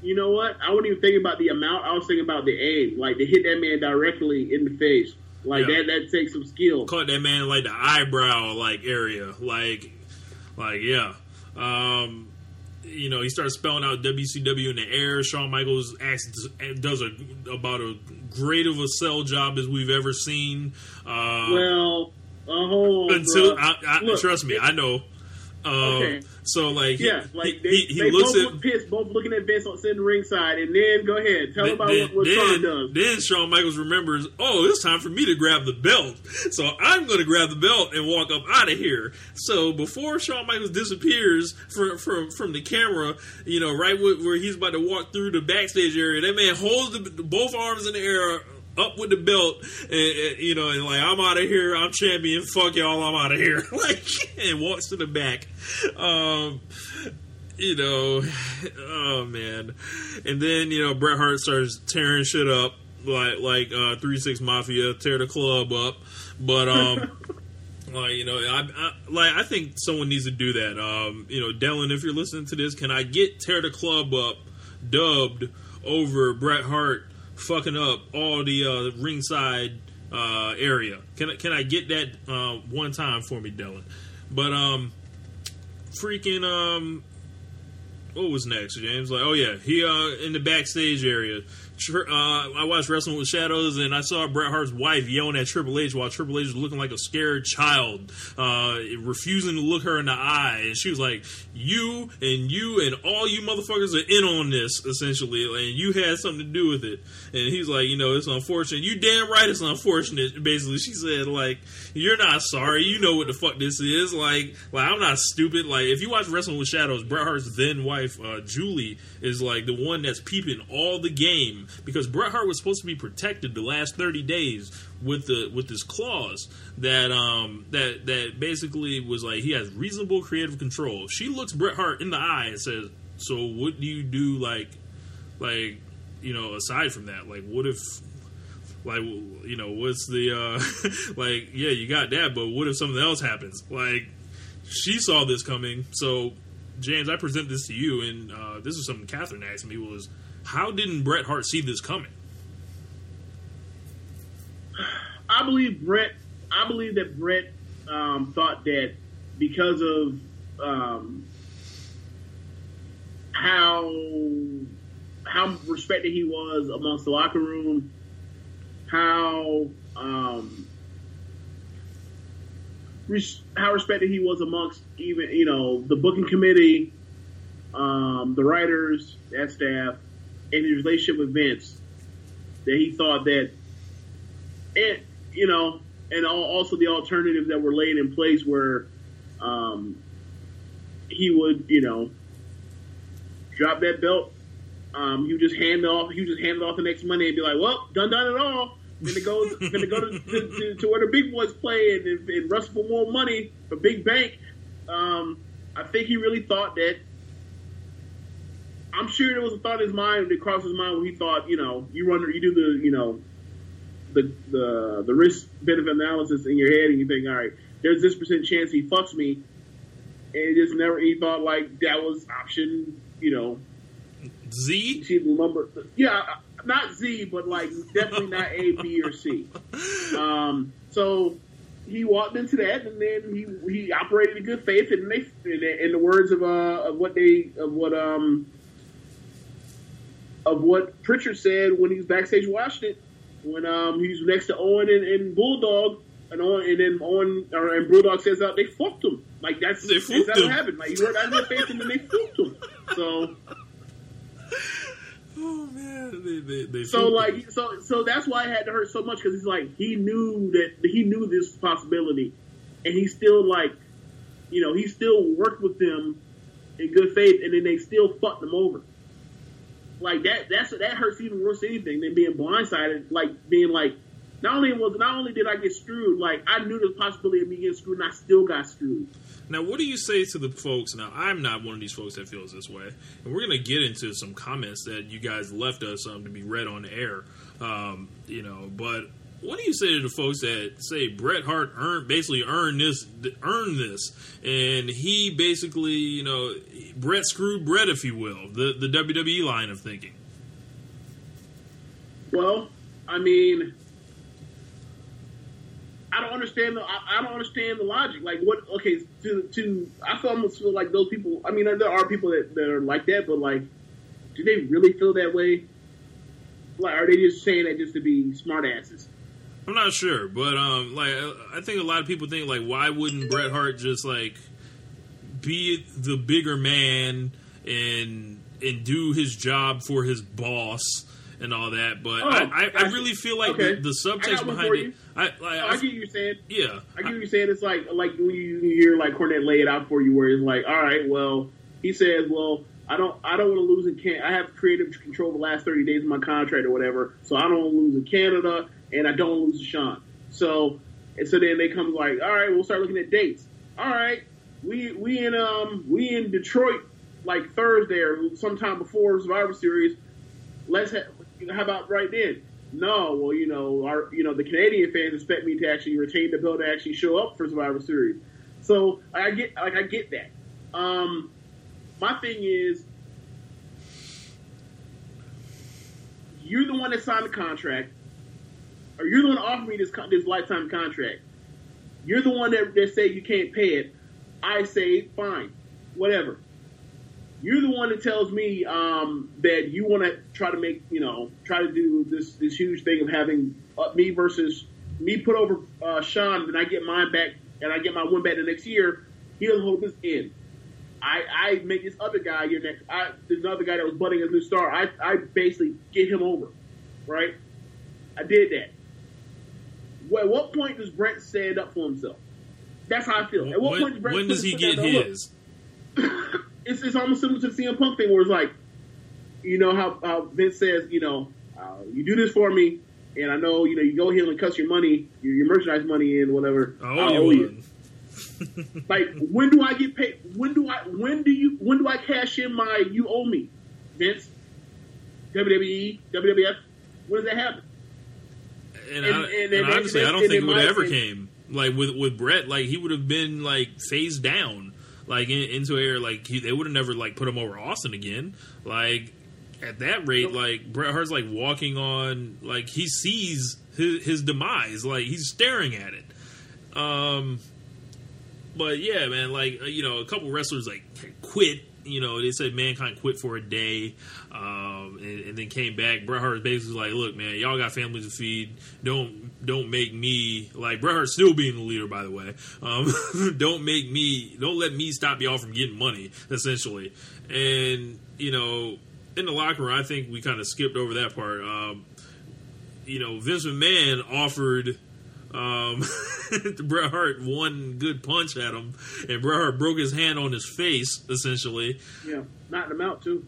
You know what? I wasn't even thinking about the amount. I was thinking about the aim, like to hit that man directly in the face. Like Yeah. that. That takes some skill. Caught that man like the eyebrow like area, like like yeah. Um, you know, he starts spelling out WCW in the air. Shawn Michaels acts, does a about a great of a sell job as we've ever seen. Uh, Well, uh, until. I, I, Look, trust me, I know. Um, Okay. So like, he- Yeah, like he, they, he, he they looks both at look pissed, both looking at Vince on sitting ringside, and then go ahead, tell then, about then, what, what then, Shawn does. then Shawn Michaels remembers, oh, it's time for me to grab the belt. So I'm going to grab the belt and walk up out of here. So before Shawn Michaels disappears from from, from the camera, you know, right where, where he's about to walk through the backstage area, that man holds the, both arms in the air. Up with the belt, and, and, you know, and like I'm out of here. I'm champion. Fuck y'all. I'm out of here. Like, and walks to the back. Um, you know, oh man. And then you know Bret Hart starts tearing shit up like like uh, Three Six Mafia tear the club up, but um. Like you know, I, I like I think someone needs to do that. Um, you know, Dylan, if you're listening to this, can I get tear the club up dubbed over Bret Hart fucking up all the uh, ringside uh, area? Can I can I get that uh, one time for me, Dylan? But um, freaking um, what was next, James? Like, oh yeah, he uh in the backstage area. Uh, I watched Wrestling with Shadows, and I saw Bret Hart's wife yelling at Triple H while Triple H was looking like a scared child, uh, refusing to look her in the eye. And she was like, "You and you and all you motherfuckers are in on this, essentially, and you had something to do with it." And he's like, "You know, it's unfortunate. You damn right, it's unfortunate." Basically, she said, "Like, you're not sorry. You know what the fuck this is. Like, like I'm not stupid. Like, if you watch Wrestling with Shadows, Bret Hart's then wife." wife uh, Julie is like the one that's peeping all the game because Bret Hart was supposed to be protected the last thirty days with the with this clause that um that that basically was like he has reasonable creative control. She looks Bret Hart in the eye and says, "So what do you do like like you know aside from that? Like what if like you know what's the uh like yeah you got that but what if something else happens? Like she saw this coming. So james i present this to you and uh this is something catherine asked me was how didn't bret hart see this coming I believe Bret. I believe that Bret um, thought that because of um, how how respected he was amongst the locker room, how um, res- how respected he was amongst even you know the booking committee, um, the writers, that staff, and his relationship with Vince, that he thought that and you know, and also the alternatives that were laid in place where um, he would, you know, drop that belt. Um, he would just hand it off. He would just hand it off the next Monday and be like, "Well, done, done it all." Gonna go, gonna go to, to, to, where the big boys play and, and, and wrestle for more money for big bank. Um, I think he really thought that. I'm sure there was a thought in his mind that crossed his mind when he thought, you know, you run, you do the, you know, the the the risk benefit analysis in your head, and you think, all right, there's this percent chance he fucks me, and he just never he thought like that was option, you know, z? The number, yeah, not Z, but like definitely not A, B, or C. Um, so he walked into that, and then he he operated in good faith, and they, in, in the words of uh of what they of what um of what Prichard said when he was backstage watching it, when um he was next to Owen and, and Bulldog, and Owen and then Owen or, and Bulldog says out they fucked him. Like that's They that's fucked what happened. Like you heard out their face, and then they fucked him. So. oh man they, they, they So like so so that's why it had to hurt so much because he's like he knew that he knew this possibility, and he still like, you know, he still worked with them in good faith, and then they still fucked them over. Like that that's that hurts even worse than anything than being blindsided. Like being like, not only was not only did I get screwed, like I knew the possibility of me getting screwed, and I still got screwed. Now, what do you say to the folks? Now, I'm not one of these folks that feels this way, and we're going to get into some comments that you guys left us um, to be read on air. Um, you know, but what do you say to the folks that say Bret Hart earned basically earned this, earned this, and he basically, you know, Bret screwed Bret, if you will, the the WWE line of thinking. Well, I mean, I don't understand the I, I don't understand the logic. Like, what? Okay, to to I feel almost feel like those people. I mean, there are people that, that are like that, but like, do they really feel that way? Like, are they just saying that just to be smartasses? I'm not sure, but um, like I think a lot of people think like, why wouldn't Bret Hart just like be the bigger man and and do his job for his boss and all that? But Oh, I, I, I really feel like Okay. the, the subtext behind it. I like I I, get you're saying. yeah. I get you're saying. It's like like when you hear like Cornette lay it out for you, where it's like, all right, well, he says, well, I don't I don't want to lose in can I have creative control the last 30 days of my contract or whatever, so I don't want to lose in Canada and I don't lose to. So and so then they come like, all right, we'll start looking at dates. All right, we we in um we in Detroit like Thursday or sometime before Survivor Series. Let's ha- how about right then? No, well, you know, our you know the Canadian fans expect me to actually retain the belt to actually show up for Survivor Series. So I get like I get that. Um, my thing is, you're the one that signed the contract, or you're the one that offered me this this lifetime contract. You're the one that, that said you can't pay it. I say fine, whatever. You're the one that tells me um, that you want to try to make, you know, try to do this this huge thing of having uh, me versus me put over uh, Shawn, and I get mine back, and I get my win back the next year. He doesn't hold this in. I, I make this other guy your next. I, another guy that was budding as a new star. I, I basically get him over, right? I did that. Well, at what point does Brent stand up for himself? That's how I feel. At what point does Brent when does he get foot down? Look, his? it's it's almost similar to the CM Punk thing, where it's like, you know how, how Vince says, you know, uh, you do this for me, and I know you know you go here and cut your money, your, your merchandise money in, whatever. I owe you. Like, when do I get paid? When do I? When do you? When do I cash in my you owe me, Vince? WWE, WWF. When does that happen? And, And- I, and- and honestly, I don't think it would have ever came. Like with with Bret, like he would have been like phased down, like in, into air. Like he, they would have never like put him over Austin again. Like at that rate, like Bret Hart's like walking on, like he sees his, his demise. Like he's staring at it. Um, but yeah, man, like uh, you know, a couple wrestlers like quit. You know, they said mankind quit for a day, um, and, and then came back. Bret Hart basically like, "Look, man, y'all got families to feed. Don't don't make me like Bret Hart still being the leader, by the way. Um, don't make me don't let me stop y'all from getting money, essentially." And you know, in the locker room, I think we kind of skipped over that part. Um, you know, Vince McMahon offered um, Bret Hart one good punch at him, and Bret Hart broke his hand on his face, essentially. Yeah, knocking them out too.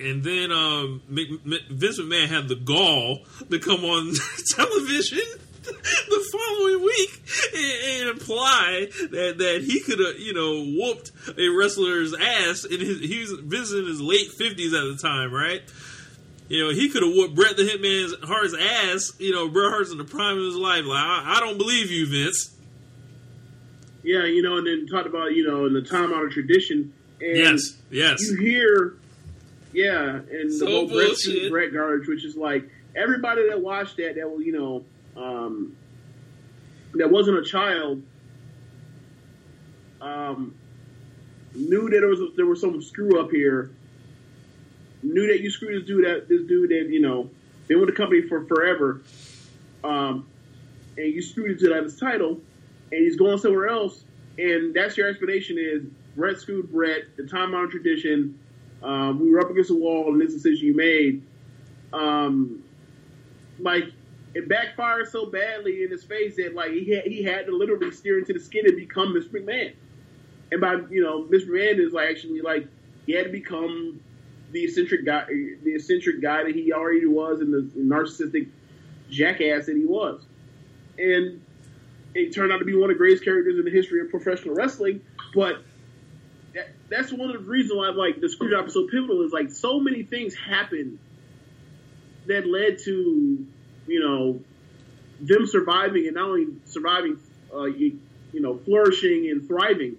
And then um, Vince McMahon had the gall to come on television the following week and, and imply that, that he could have, you know, whooped a wrestler's ass. In his, he was Vince in his late fifties at the time, right? You know, he could have whooped Bret the Hitman's Hart's ass. You know, Bret Hart's in the prime of his life. Like, I, I don't believe you, Vince. Yeah, you know, and then talked about you know in the time honored tradition. And Yes, yes. you hear, yeah, and So the whole Bret. Bret garbage, which is like everybody that watched that that was you know um, that wasn't a child um, knew that there was there was some screw up here. Knew that you screwed this dude that this dude that you know been with the company for forever, um, and you screwed this dude out of his title, and he's going somewhere else, and that's your explanation is Bret screwed Bret, the time honored tradition. Um, we were up against the wall, and this decision you made, um, like it backfired so badly in his face that like he had, he had to literally steer into the skin and become Mr. McMahon. And by you know, Mr. McMahon is like actually like he had to become the eccentric guy, the eccentric guy that he already was, and the narcissistic jackass that he was. And it turned out to be one of the greatest characters in the history of professional wrestling. But that, that's one of the reasons why like the screwjob is so pivotal is like so many things happened that led to you know them surviving and not only surviving, uh, you, you know, flourishing and thriving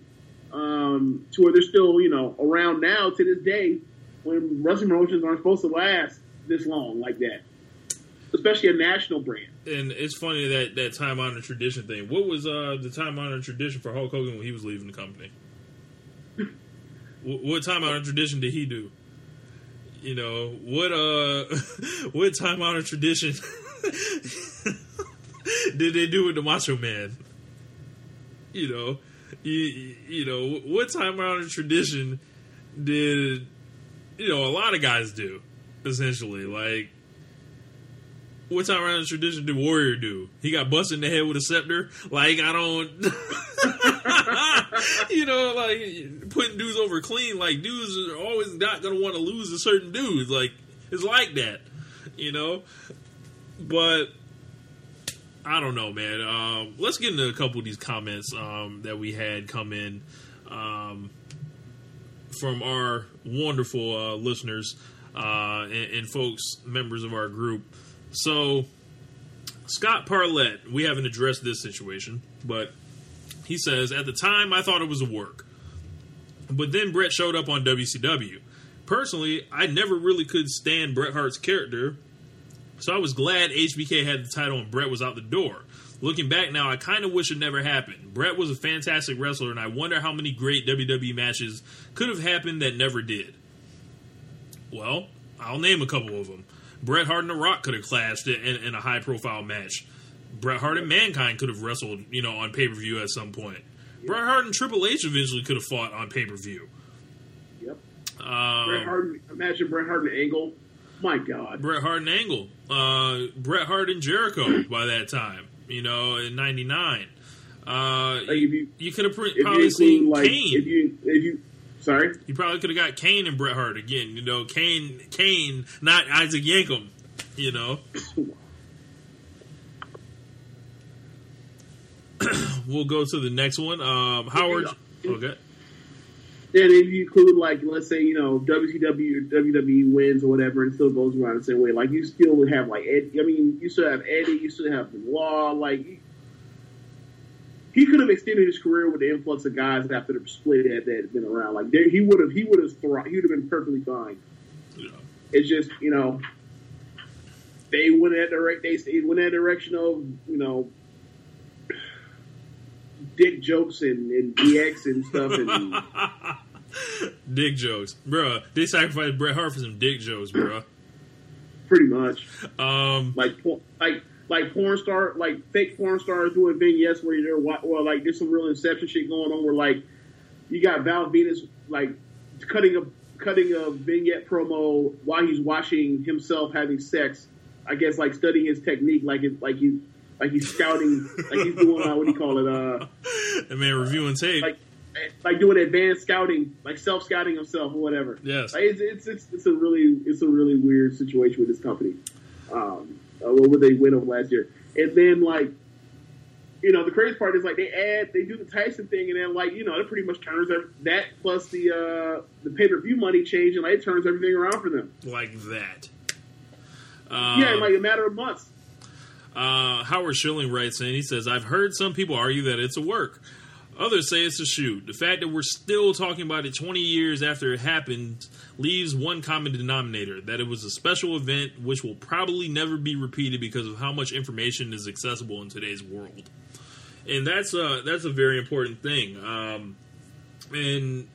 um, to where they're still you know around now to this day when wrestling promotions aren't supposed to last this long like that, especially a national brand. And it's funny that that time honored tradition thing. What was uh, the time honored tradition for Hulk Hogan when he was leaving the company? what, time honored tradition did he do? You know what? Uh, what time honored tradition did they do with the Macho Man? You know, you, you know what time honored tradition did you know a lot of guys do essentially like what time around the tradition did Warrior do? He got busted in the head with a scepter. Like I don't, you know, like putting dudes over clean. Like dudes are always not gonna want to lose to certain dudes. Like it's like that, you know. But I don't know, man. Um, let's get into a couple of these comments um, that we had come in um, from our wonderful uh, listeners uh, and, and folks, members of our group. So, Scott Parlett, we haven't addressed this situation, but he says, At the time, I thought it was a work. But then Bret showed up on WCW. Personally, I never really could stand Bret Hart's character, so I was glad HBK had the title and Bret was out the door. Looking back now, I kind of wish it never happened. Bret was a fantastic wrestler, and I wonder how many great WWE matches could have happened that never did. Well, I'll name a couple of them. Bret Hart and The Rock could have clashed in, in, in a high profile match. Bret Hart and Mankind could have wrestled, you know, on pay per view at some point. Bret Hart and Triple H eventually could have fought on pay per view. Yep. Um, Bret Hart, imagine Bret Hart and Angle. My God. Bret Hart and Angle, uh, Bret Hart and Jericho by that time, you know, in '99. Uh, Like if you you could have probably include seen like Kane. if you if you Sorry. You probably could have got Kane and Bret Hart again. You know, Kane, Kane, not Isaac Yankem. You know. we'll go to the next one. Um, Howard. Okay. Then if you include like let's say you know WCW or WWE wins or whatever, and still goes around the same way. Like you still would have like Ed, I mean, you still have Eddie, you still have Law. Like he could have extended his career with the influx of guys after the split that that had been around. Like there, he would have he would have thri- he would have been perfectly fine. Yeah. It's just you know they went that direct they they went that direction of you know dick jokes and, and DX and stuff and. dick jokes, bruh. They sacrificed Bret Hart for some dick jokes, bruh. pretty much Um, like like like porn star like fake porn stars doing vignettes where they're well like there's some real inception shit going on where like you got Val Venis like cutting a cutting a vignette promo while he's watching himself having sex I guess like studying his technique like it like he like he's scouting like he's doing uh, what do you call it uh that man reviewing tape. like like doing advanced scouting like self scouting himself or whatever yes. like, it's, it's it's it's a really it's a really weird situation with this company. Um, uh, what would they win over last year? And then like, you know, the crazy part is like they add they do the Tyson thing, and then like you know it pretty much turns ev- that plus the uh, the pay per view money change, and like it turns everything around for them. like that. Um, yeah, in like a matter of months. Uh, Howard Schilling writes in, he says, I've heard some people argue that it's a work. Others say it's a shoot. The fact that we're still talking about it 20 years after it happened leaves one common denominator that it was a special event which will probably never be repeated because of how much information is accessible in today's world. And that's a, that's a very important thing. Um, and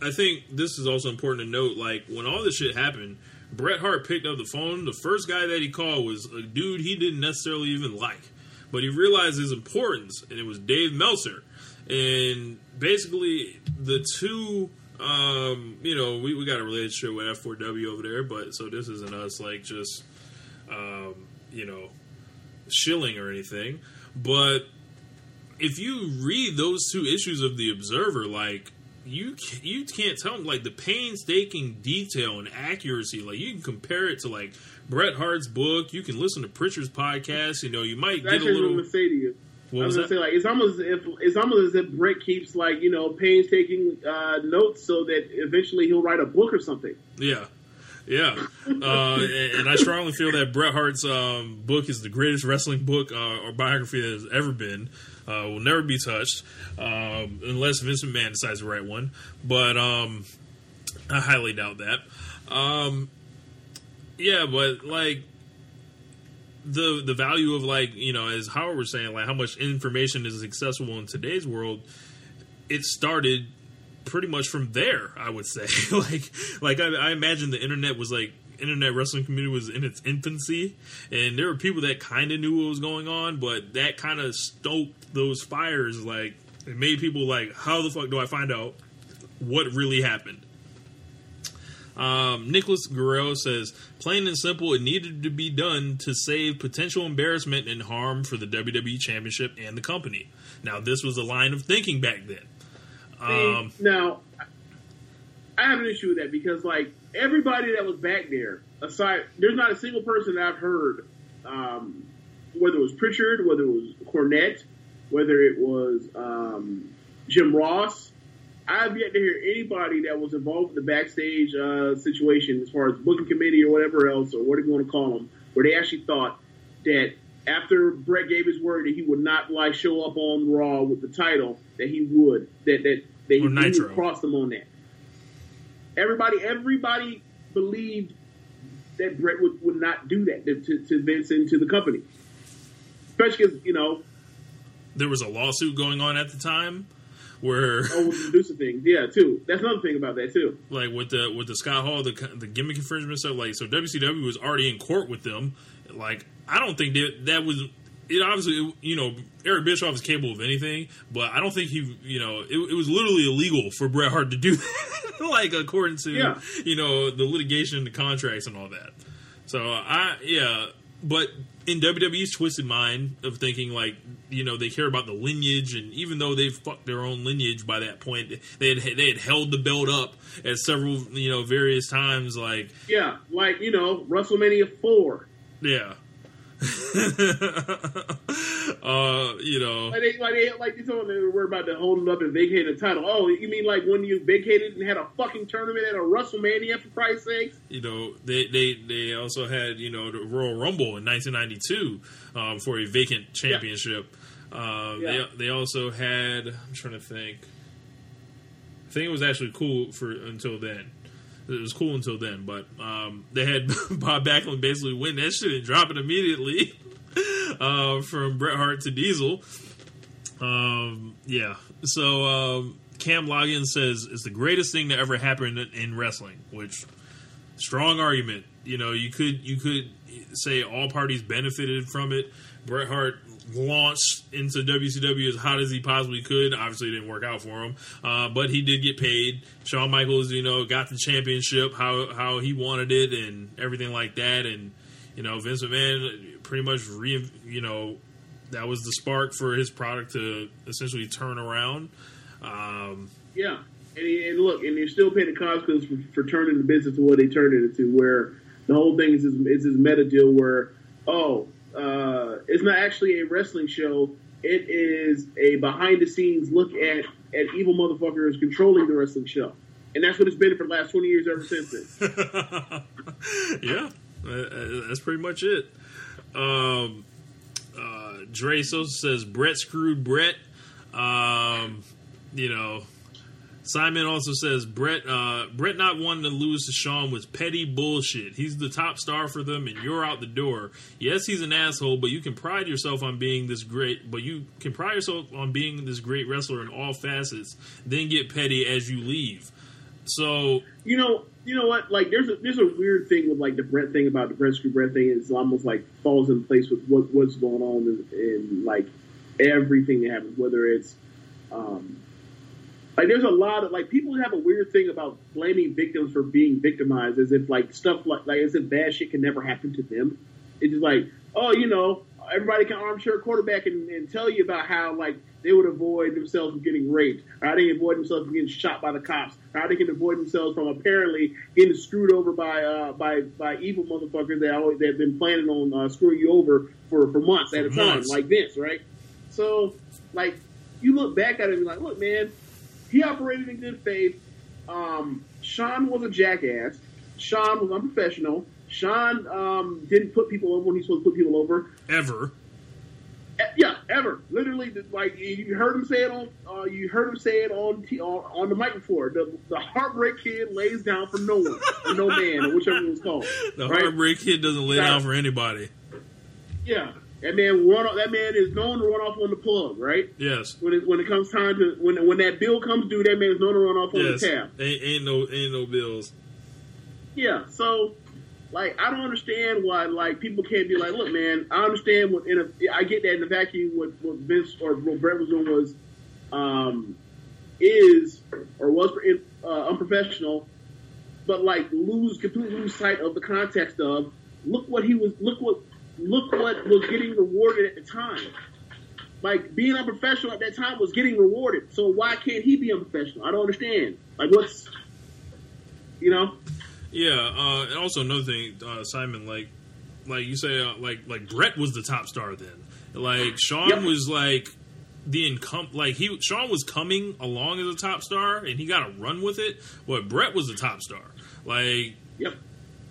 I think this is also important to note like, when all this shit happened, Bret Hart picked up the phone. The first guy that he called was a dude he didn't necessarily even like, but he realized his importance, and it was Dave Meltzer. And basically, the two, um, you know, we, we got a relationship with F4W over there, but so this isn't us like just, um, you know, shilling or anything. But if you read those two issues of the Observer, like you you can't tell them like the painstaking detail and accuracy. Like you can compare it to like Bret Hart's book. You can listen to Prichard's podcast. You know, you might That's get a little. Gonna say to you. What I was was gonna say like it's almost as if it's almost as if Bret keeps like you know painstaking uh, notes so that eventually he'll write a book or something. Yeah. Yeah, uh, and, and I strongly feel that Bret Hart's um, book is the greatest wrestling book uh, or biography that has ever been. Uh, will never be touched um, unless Vince McMahon decides to write one. But um, I highly doubt that. Um, yeah, but like the the value of like you know as Howard was saying like how much information is accessible in today's world. It started pretty much from there. I would say like like I, I imagine the internet was like internet wrestling community was in its infancy, and there were people that kind of knew what was going on, but that kind of stoked those fires. Like it made people like, how the fuck do I find out what really happened? Um, Nicholas Guerrero says, plain and simple, it needed to be done to save potential embarrassment and harm for the WWE Championship and the company. Now, this was a line of thinking back then. Um, now, I have an issue with that because, like, everybody that was back there, aside, there's not a single person that I've heard, um, whether it was Prichard, whether it was Cornette, whether it was um, Jim Ross. I've yet to hear anybody that was involved in the backstage uh, situation, as far as booking committee or whatever else, or what are you going to call them, where they actually thought that after Bret gave his word that he would not like show up on Raw with the title, that he would that that that he, would cross them on that. Everybody, everybody believed that Bret would, would not do that to, to, to Vince and to the company, especially because you know there was a lawsuit going on at the time where the oh, producer things. Yeah, too. That's another thing about that too. like with the with the Scott Hall the the gimmick infringement stuff like so WCW was already in court with them like I don't think that that was it obviously you know Eric Bischoff is capable of anything but I don't think he you know it, it was literally illegal for Bret Hart to do that like according to Yeah. you know the litigation and the contracts and all that so I yeah but in WWE's twisted mind of thinking like you know they care about the lineage, and even though they've fucked their own lineage by that point, they had they had held the belt up at several you know various times. Like Yeah, like you know, WrestleMania four. yeah, uh, you know Like they like they like they told them they were about to hold it up and vacate the title. Oh, you mean like when you vacated and had a fucking tournament at a WrestleMania for Christ's sakes? you know they they they also had you know the Royal Rumble in 1992 um, for a vacant championship. Uh, Yeah. They they also had I'm trying to think. I think it was actually cool for until then. It was cool until then, but um, they had Bob Backlund basically win that shit and drop it immediately uh, from Bret Hart to Diesel. Um, yeah. So um, Cam Logan says it's the greatest thing to ever happen in, in wrestling, which strong argument. You know, you could you could say all parties benefited from it. Bret Hart launched into WCW as hot as he possibly could. Obviously, didn't work out for him, uh, but he did get paid. Shawn Michaels, you know, got the championship how how he wanted it and everything like that. And you know, Vince McMahon pretty much re you know that was the spark for his product to essentially turn around. Um, Yeah, and, he, and look, and they still pay the consequences for, for turning the business to what they turned it into. Where the whole thing is this, is this meta deal where oh, uh, it's not actually a wrestling show. It is a behind the scenes look at at evil motherfuckers controlling the wrestling show, and that's what it's been for the last twenty years ever since then. yeah, that's pretty much it. Um, uh, Dre Sosa says Bret screwed Bret. Um, you know, Simon also says Bret uh, Bret not wanting to lose to Shawn was petty bullshit. He's the top star for them, and you're out the door. Yes, he's an asshole, but you can pride yourself on being this great. But you can pride yourself on being this great wrestler in all facets. Then get petty as you leave. So you know, you know what? Like, there's a there's a weird thing with like the Bret thing about the Bret screw Bret thing. It's almost like falls in place with what what's going on in, in like everything that happens. Whether it's um, like there's a lot of like people have a weird thing about blaming victims for being victimized, as if like stuff like like as if bad shit can never happen to them. It's just like, oh, you know, everybody can armchair quarterback and, and tell you about how like they would avoid themselves from getting raped, or how they avoid themselves from getting shot by the cops, or how they can avoid themselves from apparently getting screwed over by uh, by by evil motherfuckers that always that have been planning on uh, screwing you over for, for months at a time, months. like this, right? So, like, you look back at it and be like, look, man, he operated in good faith. Um, Shawn was a jackass. Shawn was unprofessional. Shawn um, didn't put people over when he's supposed to put people over. ever. Yeah, ever. Literally, like you heard him say it on, uh, you heard him say it on t- on, on the mic before. The, the heartbreak kid lays down for no one, or no man, or whichever it was called. The right? heartbreak kid doesn't lay down for anybody. Yeah, that man run. off- That man is known to run off on the plug, right? Yes. When it when it comes time to when when that bill comes due, that man is known to run off on Yes. the tab. Ain't, ain't no ain't no bills. Yeah, so like I don't understand why like people can't be like, look, man, I understand what in a I get that in the vacuum what, what Vince or what Bret was doing was um is or was uh, unprofessional, but like lose completely lose sight of the context of look what he was look what look what was getting rewarded at the time. Like being unprofessional at that time was getting rewarded. So why can't he be unprofessional? I don't understand. Like what's you know? Yeah, uh, and also another thing, uh, Simon, like, like you say, uh, like, like Bret was the top star then. Like Shawn Yep. was like the income, like he Shawn was coming along as a top star, and he got a run with it. But Bret was the top star. Like, Yep.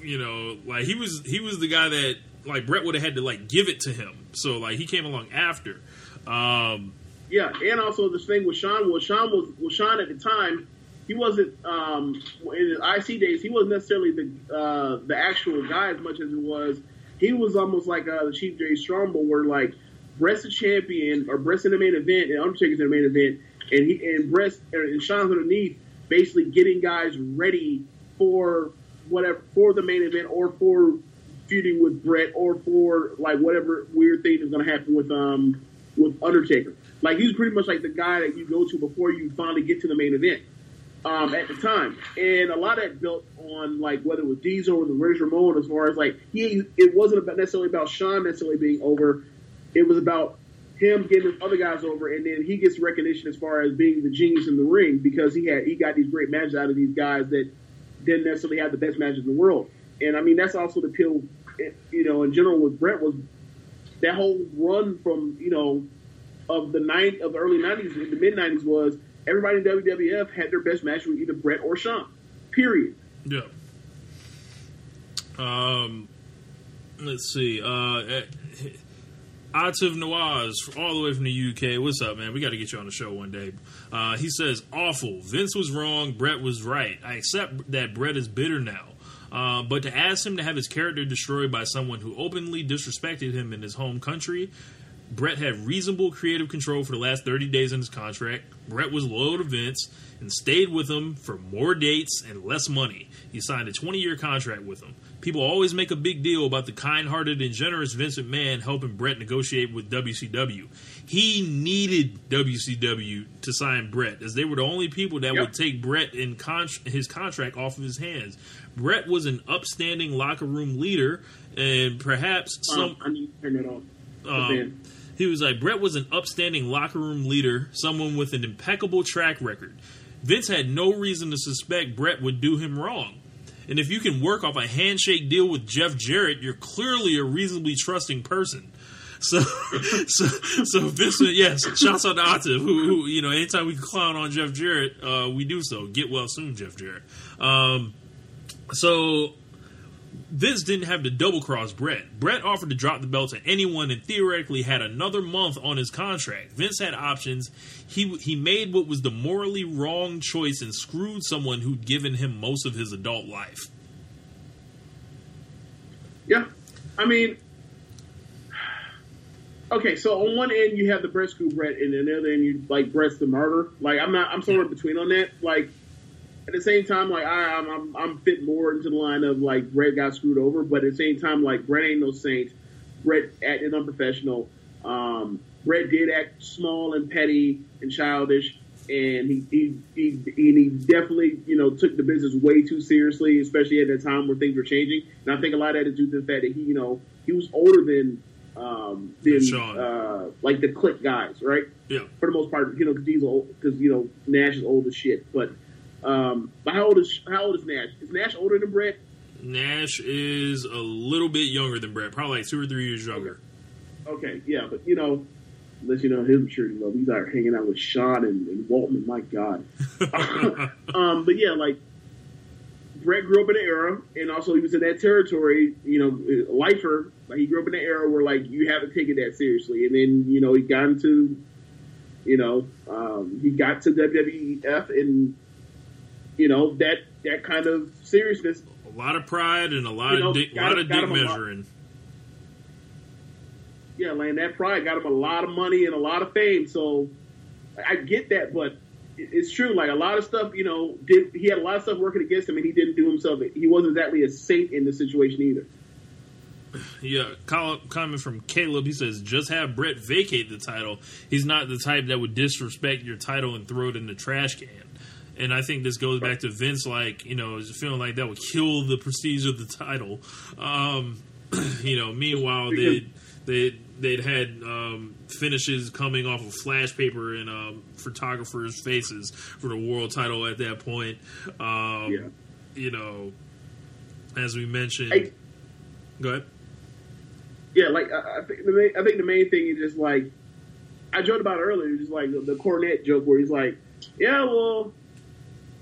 you know, like he was he was the guy that like Bret would have had to like give it to him. So like he came along after. Um, Yeah, and also this thing with Shawn was Shawn was was Shawn at the time. He wasn't um, in his IC days. He wasn't necessarily the uh, the actual guy as much as it was. He was almost like uh, the Chief Jay Strongbow, where like Bret's champion or Bret's in the main event and Undertaker's in the main event, and he and Bret's and Shawn's underneath, basically getting guys ready for whatever for the main event or for feuding with Bret or for like whatever weird thing is going to happen with um with Undertaker. Like he's pretty much like the guy that you go to before you finally get to the main event. um, at the time, and a lot of that built on like whether it was Diesel or the Razor Ramon, as far as like he, it wasn't about necessarily about Shawn necessarily being over. It was about him getting the other guys over, and then he gets recognition as far as being the genius in the ring because he had he got these great matches out of these guys that didn't necessarily have the best matches in the world. And I mean that's also the appeal, you know, in general with Bret was that whole run from you know of the nine of the early nineties, the mid nineties was everybody in WWF had their best match with either Bret or Shawn. Period. Yeah. Um, let's see. Uh, eh, Atif Nawaz, all the way from the UK. What's up, man? We got to get you on the show one day. Uh, he says, awful. Vince was wrong. Bret was right. I accept that Bret is bitter now. Uh, but to ask him to have his character destroyed by someone who openly disrespected him in his home country, Bret had reasonable creative control for the last 30 days in his contract. Bret was loyal to Vince and stayed with him for more dates and less money. He signed a 20 year contract with him. People always make a big deal about the kind hearted and generous Vincent McMahon helping Bret negotiate with WCW. He needed WCW to sign Bret, as they were the only people that Yep. would take Bret and con- his contract off of his hands. Bret was an upstanding locker room leader, and perhaps some. Um, I need to turn it off. Um, he was like, Bret was an upstanding locker room leader, someone with an impeccable track record. Vince had no reason to suspect Bret would do him wrong. And if you can work off a handshake deal with Jeff Jarrett, you're clearly a reasonably trusting person. So, so, so Vince, yes, shouts out to Atif, who, who, you know, anytime we clown on Jeff Jarrett, uh, we do so. Get well soon, Jeff Jarrett. Um, so Vince didn't have to double cross Bret. Bret offered to drop the belt to anyone and theoretically had another month on his contract. Vince had options. He he made what was the morally wrong choice and screwed someone who'd given him most of his adult life. Yeah, I mean, okay. So on one end you have the Bret screw Bret, and on the other end you like Bret's the murder. Like I'm not. I'm somewhere between on that. Like at the same time, like I, I'm, I'm I'm fit more into the line of like Bret got screwed over, but at the same time, like Bret ain't no saint. Bret acted unprofessional. Um, Bret did act small and petty and childish, and he he, he and he definitely you know took the business way too seriously, especially at that time where things were changing. And I think a lot of that is due to the fact that he you know he was older than um, than uh, like the click guys, right? Yeah. For the most part, you know, because old, because you know Nash is old as shit. But um, but how old is how old is Nash? Is Nash older than Bret? Nash is a little bit younger than Bret, probably like two or three years younger. Okay, yeah, but you know, unless you know his maturity level, he's out hanging out with Shawn and, and Waltman. My God. um, but yeah, like Bret grew up in an era, and also he was in that territory. You know, lifer. Like he grew up in an era where like you haven't taken that seriously, and then you know he got into, you know, um, he got to WWF, and you know that that kind of seriousness A lot of pride and a lot You know, of dick, got lot of dick him lot. measuring. yeah, man, that pride got him a lot of money and a lot of fame. So I get that, but it's true. Like a lot of stuff, you know, did he had a lot of stuff working against him, and he didn't do himself. He wasn't exactly a saint in the situation either. Yeah, call, comment from Caleb. He says, "Just have Bret vacate the title. He's not the type that would disrespect your title and throw it in the trash can." And I think this goes back to Vince, like you know, feeling like that would kill the prestige of the title. Um, you know, meanwhile they they they'd had um, finishes coming off of flash paper and um, photographers' faces for the world title at that point. Um, Yeah. You know, as we mentioned, go ahead. Yeah, like I, I think the main, I think the main thing is just like I joked about earlier, just like the, the cornet joke where he's like, "Yeah, well,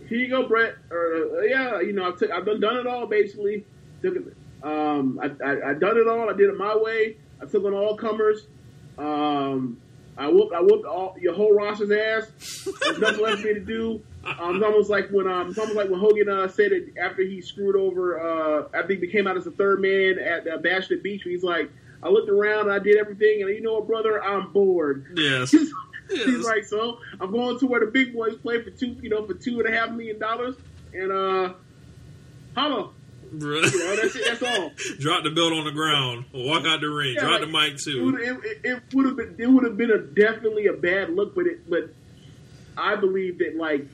here you go, Bret," or uh, "Yeah, you know, I've, t- I've done done it all basically. Took it, um, I, I I done it all. I did it my way. I took on all comers. Um, I whooped I whooped all your whole roster's ass. There's nothing left for me to do. Um, it's almost like when um, it's almost like when Hogan uh, said it after he screwed over. Uh, after he became out as the third man at uh, Bash at the Beach. He's like, I looked around and I did everything, and you know what, brother, I'm bored. Yes. He's Yes. like, so I'm going to where the big boys play for two, you know, for two and a half million dollars, and uh, holla, Bruh. you know, that's it, that's all. Drop the belt on the ground. Walk out the ring. Yeah, Drop like, the mic too. it, it, it would have been it would have been a definitely a bad look, but it but I believe that like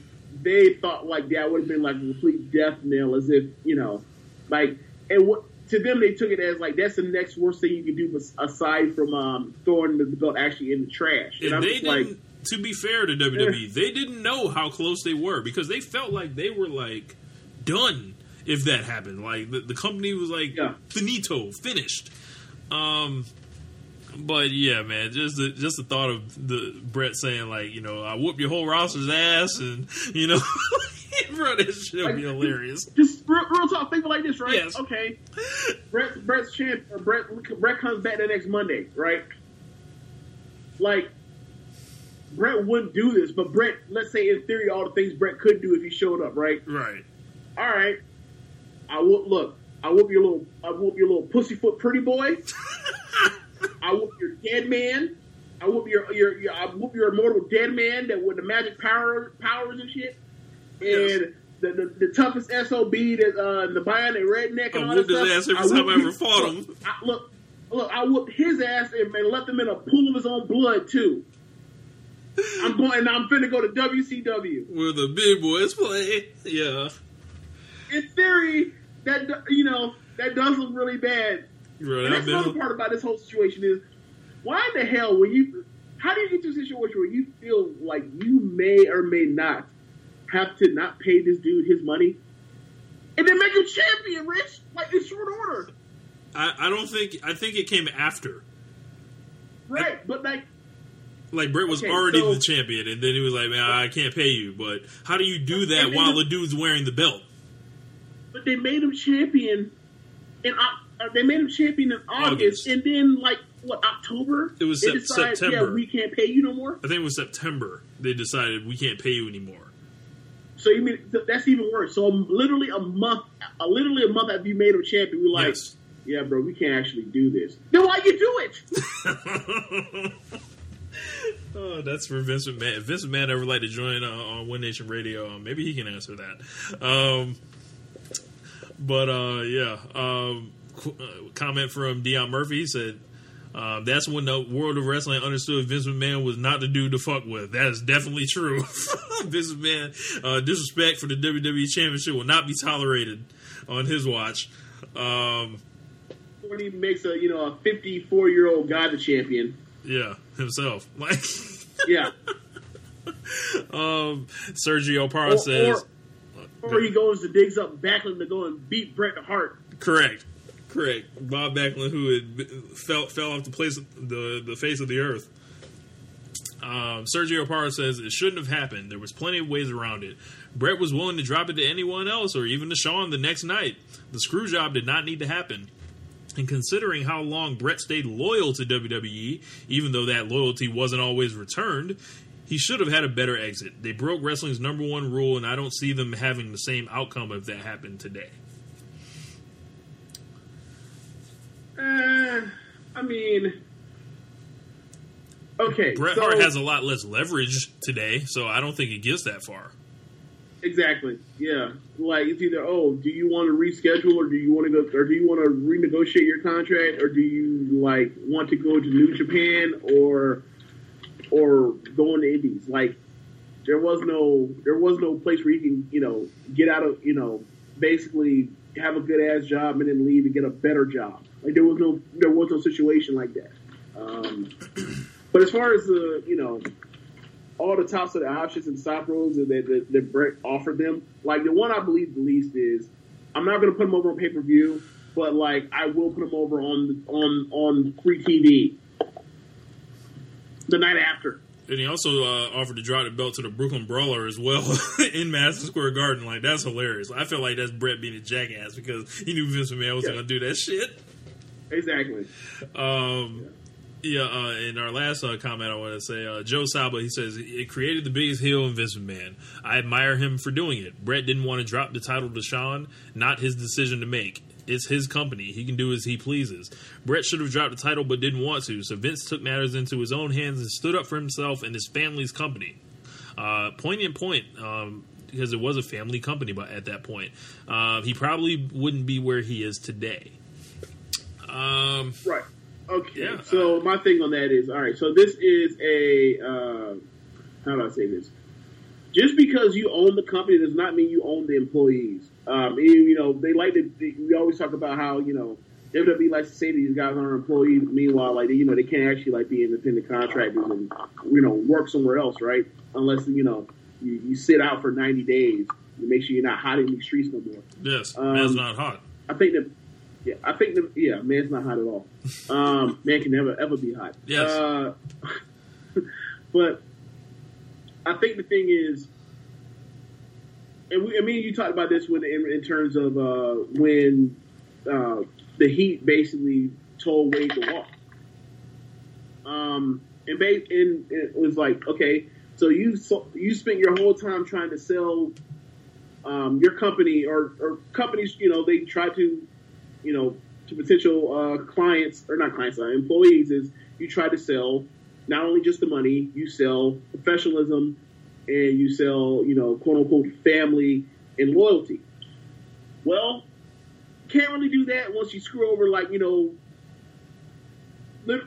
they thought like that would have been like a complete death knell, as if you know, like and what to them they took it as like that's the next worst thing you can do aside from um, throwing the belt actually in the trash. And I'm they didn't. like, to be fair to WWE, they didn't know how close they were because they felt like they were like done if that happened. Like the, the company was like Yeah. finito, finished. Um, but yeah, man, just the just the thought of the Bret saying like, you know, I whoop your whole roster's ass, and you know, bro, that shit would be hilarious. just real, real talk. Think of like this, right? Yes. Okay, Bret, Bret's champ. Or Bret, Bret comes back the next Monday, right? Like, Bret wouldn't do this, but Bret, let's say in theory, all the things Bret could do if he showed up, right? Right. All right, I will look. I whoop your little. I whoop your little pussyfoot pretty boy. I whoop your dead man. I whoop your your, your I whoop your immortal dead man that with the magic power powers and shit. Yes. And the, the, the toughest sob that uh, the bionic redneck and I all that his stuff. ass every time I ever his- fought him. Look, I, look, look, I whooped his ass and, and left him in a pool of his own blood too. I'm going. and I'm finna go to WCW. Where the big boys play. Yeah. In theory, that you know that does look really bad. Bro, And that that's another been, part about this whole situation is why in the hell when you how do you get to a situation where you feel like you may or may not have to not pay this dude his money and then make him champion, Rich? Like in short order. I, I don't think I think it came after. Right. but like Like Bret was Okay, already so- the champion, and then he was like, "Man, I can't pay you." But how do you do that while the- dude's wearing the belt? but they made him champion in Oc- uh, they made him champion in August. August, and then like what October? It was Sep- decide, September. Yeah, we can't pay you no more. I think it was September. They decided we can't pay you anymore. So you mean th- that's even worse? So literally a month, uh, literally a month after you made him champion, we like, Yes. yeah, bro, we can't actually do this. Then why you do it? oh, that's for Vince McMahon. If Vince McMahon ever like to join uh, on One Nation Radio, uh, maybe he can answer that. Um, but uh, yeah, um, qu- uh, comment from Dion Murphy. Said. Uh, that's when the world of wrestling understood Vince McMahon was not the dude to fuck with. That is definitely true. Vince McMahon, uh, disrespect for the WWE Championship will not be tolerated on his watch. Um, When he makes a you know a 54 year old guy the champion, yeah, himself. Like, yeah, um, Sergio Parra or, says, or, or he goes and digs up Backlund to go and beat Bret Hart. correct, correct. Bob Backlund, who had fell fell off the place the the face of the earth. Um, Sergio Parra says it shouldn't have happened. There was plenty of ways around it. Bret was willing to drop it to anyone else or even to Shawn the next night. The screw job did not need to happen. And considering how long Brett stayed loyal to WWE, even though that loyalty wasn't always returned, he should have had a better exit. They broke wrestling's number one rule, and I don't see them having the same outcome if that happened today. Uh, I mean, okay, Bret so- Hart has a lot less leverage today, so I don't think it gets that far. Exactly. Yeah. Like it's either oh, do you want to reschedule or do you want to go or do you want to renegotiate your contract or do you like want to go to New Japan or or go the Indies? Like there was no there was no place where you can you know get out of you know basically have a good ass job and then leave and get a better job. Like there was no there was no situation like that. Um, but as far as the you know all the tops of the options and stop rules that, that, that Bret offered them, like the one I believe the least is, I'm not going to put him over on pay per view, but like I will put him over on on on free TV the night after. And he also uh, offered to drop the belt to the Brooklyn Brawler as well in Madison Square Garden. Like that's hilarious. I feel like that's Bret being a jackass because he knew Vince McMahon wasn't Yeah. going to do that shit. Exactly. Um, yeah, uh, in our last uh, comment, I want to say uh, Joe Saba. He says it created the biggest heel in Vince McMahon. I admire him for doing it. Bret didn't want to drop the title to Shawn, not his decision to make. It's his company. He can do as he pleases. Bret should have dropped the title, but didn't want to. So Vince took matters into his own hands and stood up for himself and his family's company. Uh, poignant point. Um, because it was a family company, but at that point, uh, he probably wouldn't be where he is today. Um, Right. Okay. Yeah. So my thing on that is, all right. So this is a uh, how do I say this? just because you own the company does not mean you own the employees. Um, you, you know, they like to. They, we always talk about how you know WWE likes to say these guys aren't employees. Meanwhile, like you know, they can't actually like be independent contractors and you know work somewhere else, right? Unless you know you, you sit out for ninety days to make sure you're not hot in these streets no more. Yes, Um, man's not hot. I think that. Yeah, I think that. Yeah, man's not hot at all. Um, man can never ever be hot. Yes. Uh, but I think the thing is, and we, I mean, you talked about this with in, in terms of uh, when uh, the Heat basically told Wade to walk. Um, and, ba- and it was like, okay, so you so, you spent your whole time trying to sell um, your company or, or companies, you know, they try to, you know, to potential uh, clients or not clients, uh, employees is you try to sell not only just the money, you sell professionalism and you sell, you know, quote unquote family and loyalty. Well, can't really do that once you screw over like, you know,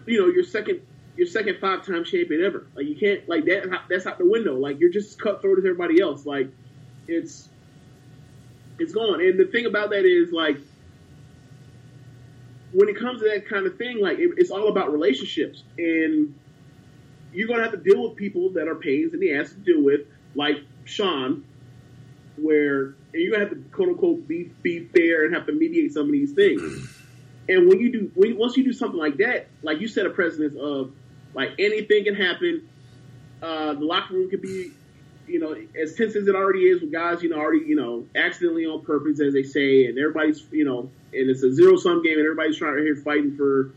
you know, your second your second five time champion ever. Like you can't like that that's out the window. Like you're just cutthroat as everybody else. Like it's it's gone. And the thing about that is like when it comes to that kind of thing, like it, it's all about relationships, and you're gonna have to deal with people that are pains in the ass to deal with, like Shawn, where you're gonna have to quote unquote be be fair and have to mediate some of these things. And when you do, when, once you do something like that, like you set a precedence of like anything can happen. Uh, the locker room could be, you know, as tense as it already is with guys, you know, already, you know, accidentally on purpose, as they say, and everybody's, you know, and it's a zero sum game, and everybody's trying to here fighting for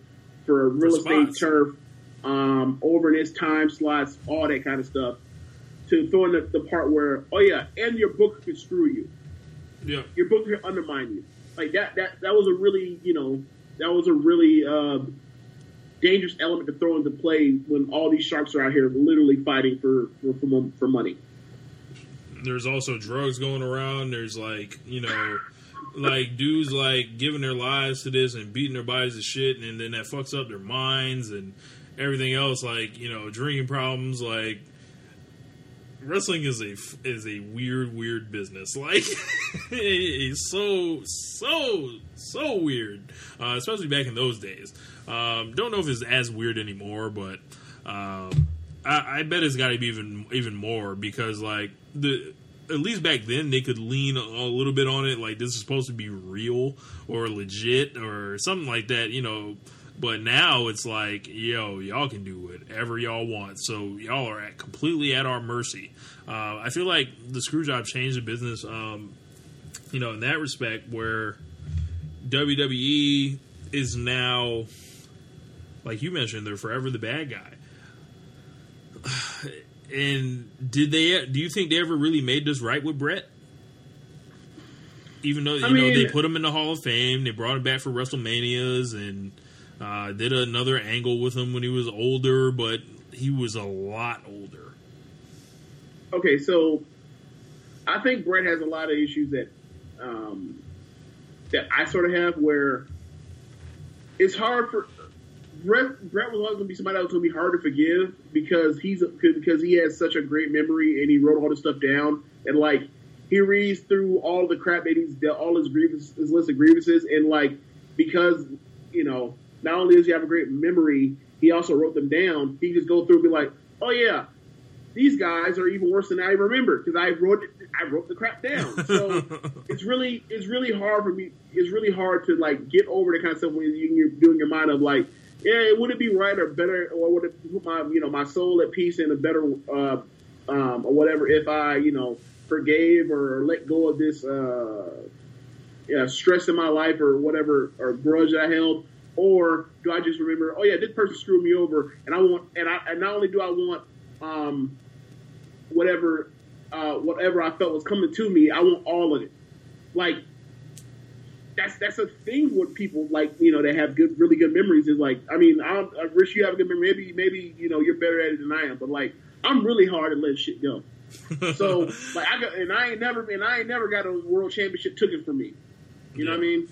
for real estate turf, um, over this time slots, all that kind of stuff. To throw in the, the part where, oh yeah, and your book could screw you Yeah, your book could undermine you. Like that, that, that was a really, you know, that was a really uh, dangerous element to throw into play when all these sharks are out here literally fighting for for, for, for money. There's also drugs going around. There's like you know, like dudes like giving their lives to this and beating their bodies to shit, and then that fucks up their minds and everything else. Like you know, drinking problems. Like wrestling is a is a weird weird business. Like it's so so so weird, uh, especially back in those days. Um, don't know if it's as weird anymore, but. Um, I, I bet it's got to be even even more because like the at least back then they could lean a, a little bit on it like this is supposed to be real or legit or something like that you know. But now it's like yo y'all can do whatever y'all want. So y'all are at completely at our mercy. Uh, i feel like the screw job changed the business um, you know in that respect where wwe is now like you mentioned they're forever the bad guy and did they? Do you think they ever really made this right with Bret? Even though you I know they put him in the Hall of Fame, they brought him back for WrestleManias, and uh, did another angle with him when he was older, but he was a lot older. Okay, so I think Bret has a lot of issues that um, that I sort of have where it's hard for Bret. Bret was always going to be somebody that was going to be hard to forgive because he's because he has such a great memory and he wrote all this stuff down and like he reads through all the crap that he's dealt, all his grievances, his list of grievances, and like because you know not only does he have a great memory, he also wrote them down. He just go through and be like, oh yeah, these guys are even worse than I remember because I wrote I wrote the crap down. So it's really it's really hard for me. It's really hard to like get over the kind of stuff when you're doing your mind of like, yeah, it would it be right or better, or would it put my you know my soul at peace in a better uh, um, or whatever if I you know forgave or let go of this uh, yeah, stress in my life or whatever or grudge I held. Or do I just remember? Oh yeah, this person screwed me over, and I want, and I, and not only do I want, um, whatever uh, whatever I felt was coming to me, I want all of it. Like that's that's a thing with people like you know that have good really good memories is like I mean I don't, I wish you have a good memory. Maybe maybe you know you're better at it than I am but like I'm really hard at letting shit go. So like I got and I ain't never and I ain't never got a world championship took it from me. You know what I mean?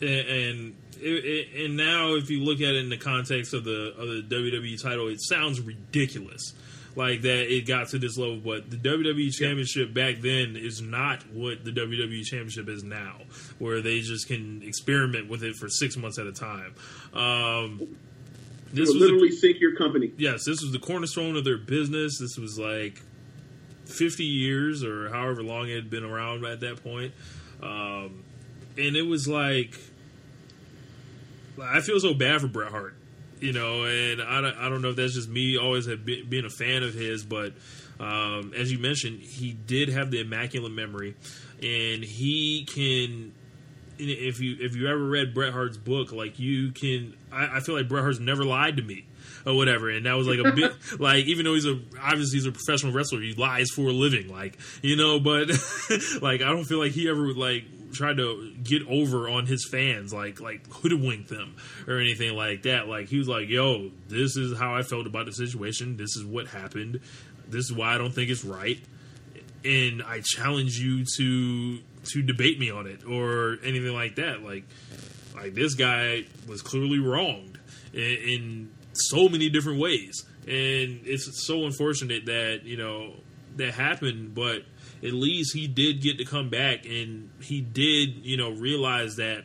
And and, and now if you look at it in the context of the of the WWE title, it sounds ridiculous. Like that it got to this level. But the WWE Championship back then is not what the WWE Championship is now, where they just can experiment with it for six months at a time. Um, This this was literally the, sink your company. yes, this was the cornerstone of their business. This was like fifty years or however long it had been around at that point, um, and it was like I feel so bad for Bret Hart, you know, and I don't, I don't know if that's just me always have been, being a fan of his, but um, as you mentioned, he did have the immaculate memory, and he can. If you if you ever read Bret Hart's book, like you can, I, I feel like Bret Hart's never lied to me or whatever, and that was like a bit like even though he's a obviously he's a professional wrestler, he lies for a living, like you know, but like I don't feel like he ever would like tried to get over on his fans, like like hoodwink them or anything like that. Like he was like, "Yo, this is how I felt about the situation. This is what happened. This is why I don't think it's right." And I challenge you to to debate me on it or anything like that. Like like this guy was clearly wronged in, in so many different ways, and it's so unfortunate that you know that happened. But at least he did get to come back, and he did you know realize that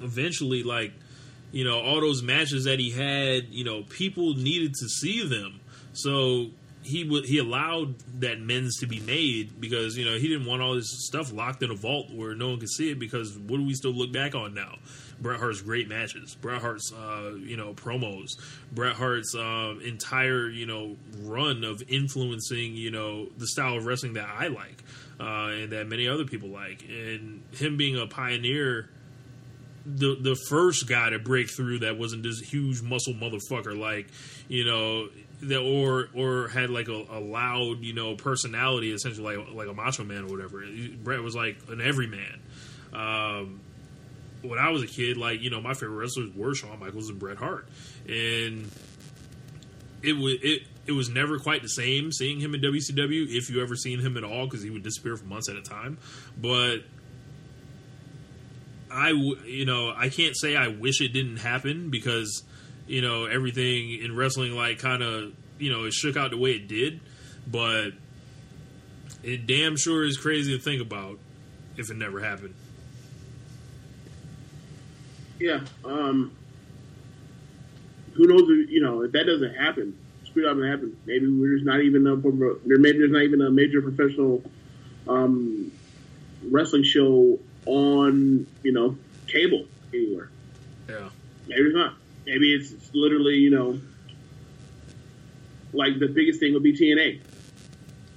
eventually, like you know, all those matches that he had, you know, people needed to see them, so. He would he allowed that men's to be made because you know he didn't want all this stuff locked in a vault where no one could see it because what do we still look back on now? Bret Hart's great matches, Bret Hart's uh, you know promos, Bret Hart's um, entire you know run of influencing you know the style of wrestling that I like uh, and that many other people like, and him being a pioneer, the the first guy to break through that wasn't this huge muscle motherfucker like you know that or or had like a, a loud you know personality essentially like like a macho man or whatever. Bret was like an everyman. Um, when I was a kid, like you know, my favorite wrestlers were Shawn Michaels and Bret Hart, and it was it it was never quite the same seeing him in WCW if you ever seen him at all because he would disappear for months at a time. But I you know I can't say I wish it didn't happen because you know everything in wrestling like kind of you know it shook out the way it did, but it damn sure is crazy to think about if it never happened. Yeah. Um, who knows? If, you know, if that doesn't happen, screw doesn't happen. Maybe there's not even a there. Maybe there's not even a major professional um, wrestling show on you know cable anywhere. Yeah. Maybe it's not. Maybe it's, it's literally you know like the biggest thing would be TNA.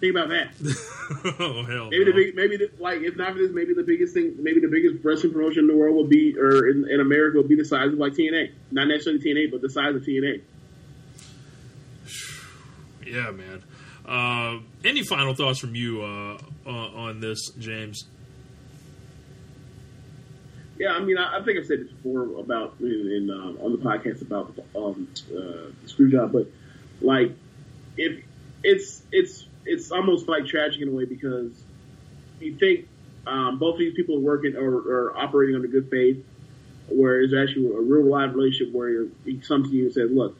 Think about that. oh hell. Maybe no. the big, maybe the, like if not for this, maybe the biggest thing, maybe the biggest wrestling promotion in the world will be, or in, in America will be the size of like TNA. Not necessarily TNA, but the size of TNA. Yeah, man. Uh, any final thoughts from you uh, on, on this, James? Yeah, I mean, I, I think I've said this before about in, in um, on the podcast about um, uh, the screw job, but like if it's it's it's almost like tragic in a way because you think um, both of these people are working or, or operating under good faith, where there's actually a real live relationship where he comes to you and says, "Look,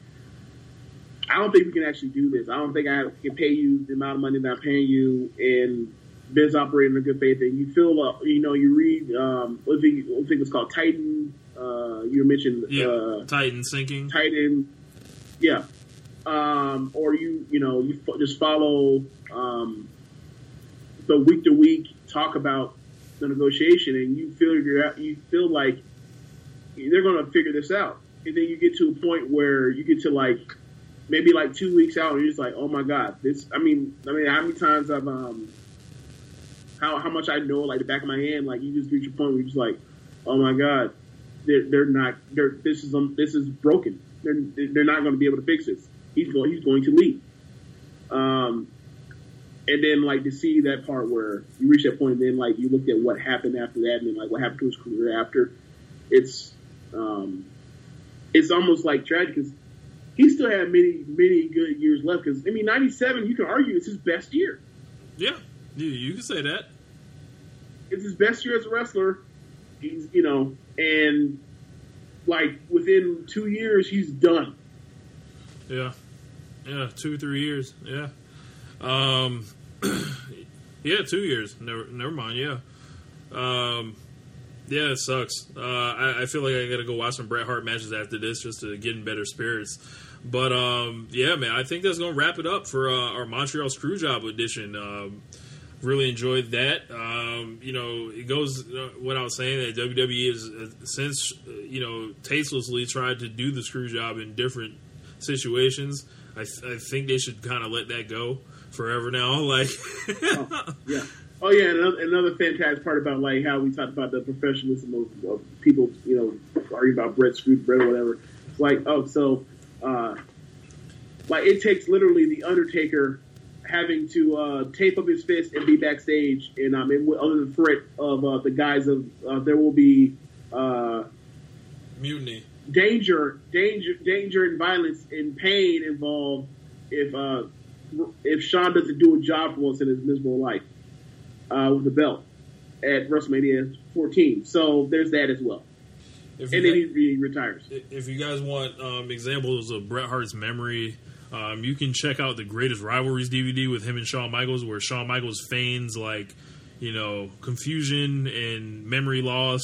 I don't think we can actually do this. I don't think I can pay you the amount of money that I'm paying you, and biz operating in good faith." And you feel, uh, you know, you read, um, think, what think it's called Titan. Uh, you mentioned Yeah, uh, Titan sinking. Titan, yeah, um, or you you know you fo- just follow um, the week to week talk about the negotiation, and you feel you're at- you feel like they're going to figure this out, and then you get to a point where you get to like maybe like two weeks out, and you're just like, oh my god, this. I mean, I mean, how many times I've um, how how much I know like the back of my hand, like you just reach a point where you're just like, oh my god, they're they're not they're this is um, this is broken. They're they're not going to be able to fix this. He's going he's going to leave. Um, and then like to see that part where you reach that point, and then like you look at what happened after that, and then like what happened to his career after. It's um, it's almost like tragic because he still had many many good years left. Because I mean, '97, you can argue it's his best year. Yeah, you, you can say that. it's his best year as a wrestler. He's, you know, and like within two years, he's done. Yeah, Yeah, two three years. Yeah. Um. yeah, two years. Never. Never mind. Yeah. Um. Yeah, it sucks. Uh, I, I feel like I gotta go watch some Bret Hart matches after this just to get in better spirits. But um, yeah, man, I think that's gonna wrap it up for uh, our Montreal Screwjob edition. Um, really enjoyed that. Um, you know, it goes uh, what I was saying that WWE has uh, since uh, you know tastelessly tried to do the screw job in different situations. I, I think they should kind of let that go forever now. Like, Yeah. Oh yeah, another, another fantastic part about like how we talked about the professionalism of, of people, you know, arguing about Bret, screwed Bret or whatever. It's like, oh, so uh, like it takes literally the Undertaker having to uh, tape up his fist and be backstage, and um, and under the threat of uh, the guise of uh, there will be uh, mutiny. Danger, danger, danger, and violence and pain involved if uh, if Shawn doesn't do a job for once in his miserable life uh, with the belt at WrestleMania 14. So there's that as well, If and then he, he retires. if you guys want um, examples of Bret Hart's memory. Um, you can check out the Greatest Rivalries DVD with him and Shawn Michaels, where Shawn Michaels feigns like you know, confusion and memory loss,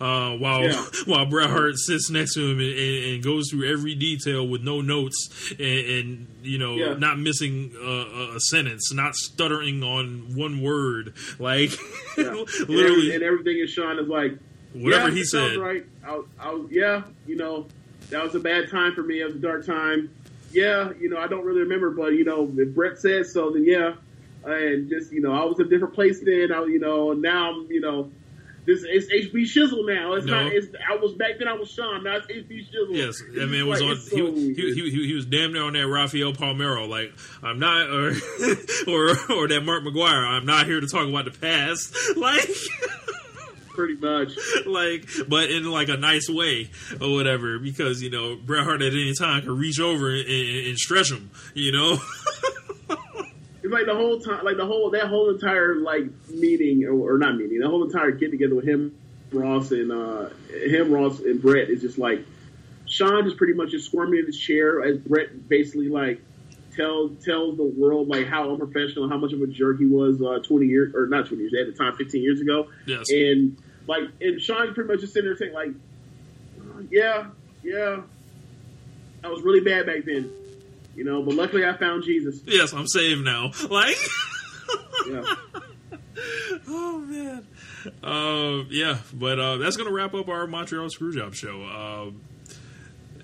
uh, while Yeah. while Bret Hart sits next to him and, and, and goes through every detail with no notes and, and you know, Yeah. not missing a, a- sentence, not stuttering on one word, like Yeah. Literally and everything is Shawn is like whatever he said. Right. I, I, yeah, you know, that was a bad time for me. It was a dark time. Yeah, you know, I don't really remember, but you know, if Bret said so, then yeah. And just you know, I was in a different place then. I, you know, now I'm, you know, this it's HB Shizzle now. It's No. not. It's, I was back then. I was Shawn. Now it's HB Shizzle. Yes, I mean it was like- on. He, so he, he, he, he was damn near on that Rafael Palmeiro. Like I'm not, or or or that Mark McGwire. I'm not here to talk about the past. Like. pretty much. like, but in like a nice way or whatever, because you know Bret Hart at any time could reach over and, and, and stretch him, you know. It's like the whole time, like the whole that whole entire like meeting or, or not meeting, the whole entire get together with him, Ross and uh him, Ross and Bret is just like Shawn just pretty much just squirming in his chair as Bret basically like tells tells the world like how unprofessional, how much of a jerk he was uh, twenty years or not twenty years at the time, fifteen years ago, yes, and like and Shawn pretty much just sitting there saying like, yeah, yeah, I was really bad back then, you know, but luckily I found Jesus. yes, I'm saved now. Like, Yeah. oh man, uh, yeah, but uh, that's gonna wrap up our Montreal Screwjob show. Um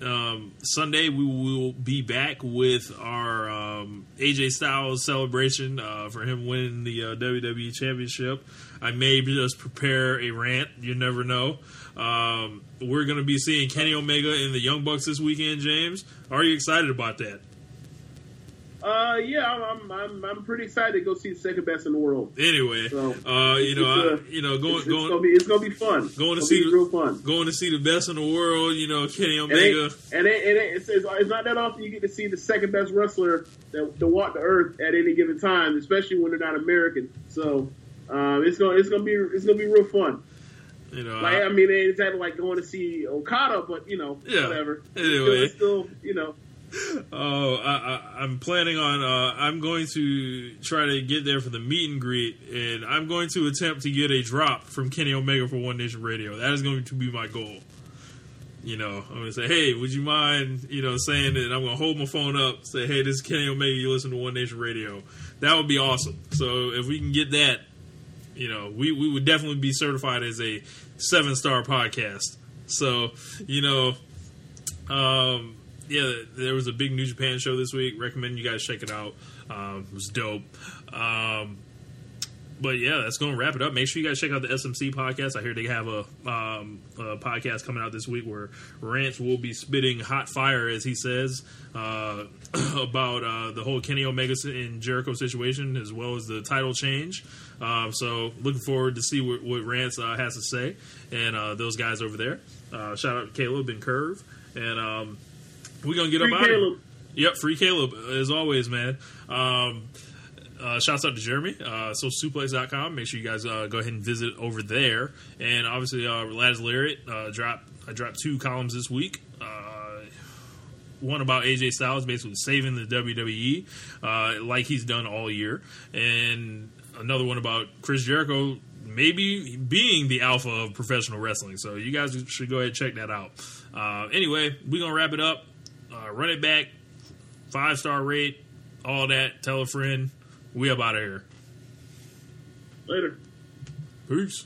um, Sunday we will be back with our um, AJ Styles celebration uh, for him winning the uh, WWE Championship. I may just prepare a rant. You never know. Um, we're going to be seeing Kenny Omega and the Young Bucks this weekend. James, are you excited about that? Uh, yeah, I'm, I'm, I'm, pretty excited to go see the second best in the world. Anyway, So, uh, you know, it's, I, you know, going It's, it's gonna be, it's gonna be fun. going to see be real fun. going to see the best in the world. You know, Kenny And, Omega. it, and it, and it, it's, it's, it's not that often you get to see the second best wrestler that, to walk the earth at any given time, especially when they're not American. So, um, it's gonna, it's gonna be, it's gonna be real fun. You know, Like, I- I mean, it's exactly like going to see Okada, but you know, Yeah. whatever. Anyway. it's still, you know, Oh, I, I'm planning on. Uh, I'm going to try to get there for the meet and greet, and I'm going to attempt to get a drop from Kenny Omega for One Nation Radio. That is going to be my goal. You know, I'm going to say, "Hey, would you mind, you know, saying that?" I'm going to hold my phone up, say, "Hey, this is Kenny Omega. You listen to One Nation Radio." That would be awesome. So if we can get that, you know, we we would definitely be certified as a seven star podcast. So you know, um, yeah, there was a big New Japan show this week. Recommend you guys check it out. Um, it was dope. Um, but yeah, that's going to wrap it up. Make sure you guys check out the SMC podcast. I hear they have a, um, a podcast coming out this week where Rance will be spitting hot fire, as he says, uh, about uh, the whole Kenny Omega and Jericho situation, as well as the title change. Um, so looking forward to see what, what Rance uh, has to say, and uh, those guys over there. Uh, shout out to Caleb and Curve, and um, we're gonna get free up out of Caleb. Yep, free Caleb as always, man. Um, uh, shouts out to Jeremy, uh, socialsuplex.com. Make sure you guys uh, go ahead and visit over there. And obviously, uh, Laz Lariat uh, drop I dropped two columns this week. Uh, one about AJ Styles basically saving the WWE, uh, like he's done all year, and another one about Chris Jericho maybe being the alpha of professional wrestling. So you guys should go ahead and check that out. Uh, anyway, we're gonna wrap it up. Uh, run it back, five star rate, all that. Tell a friend. We up out of here. Later. Peace.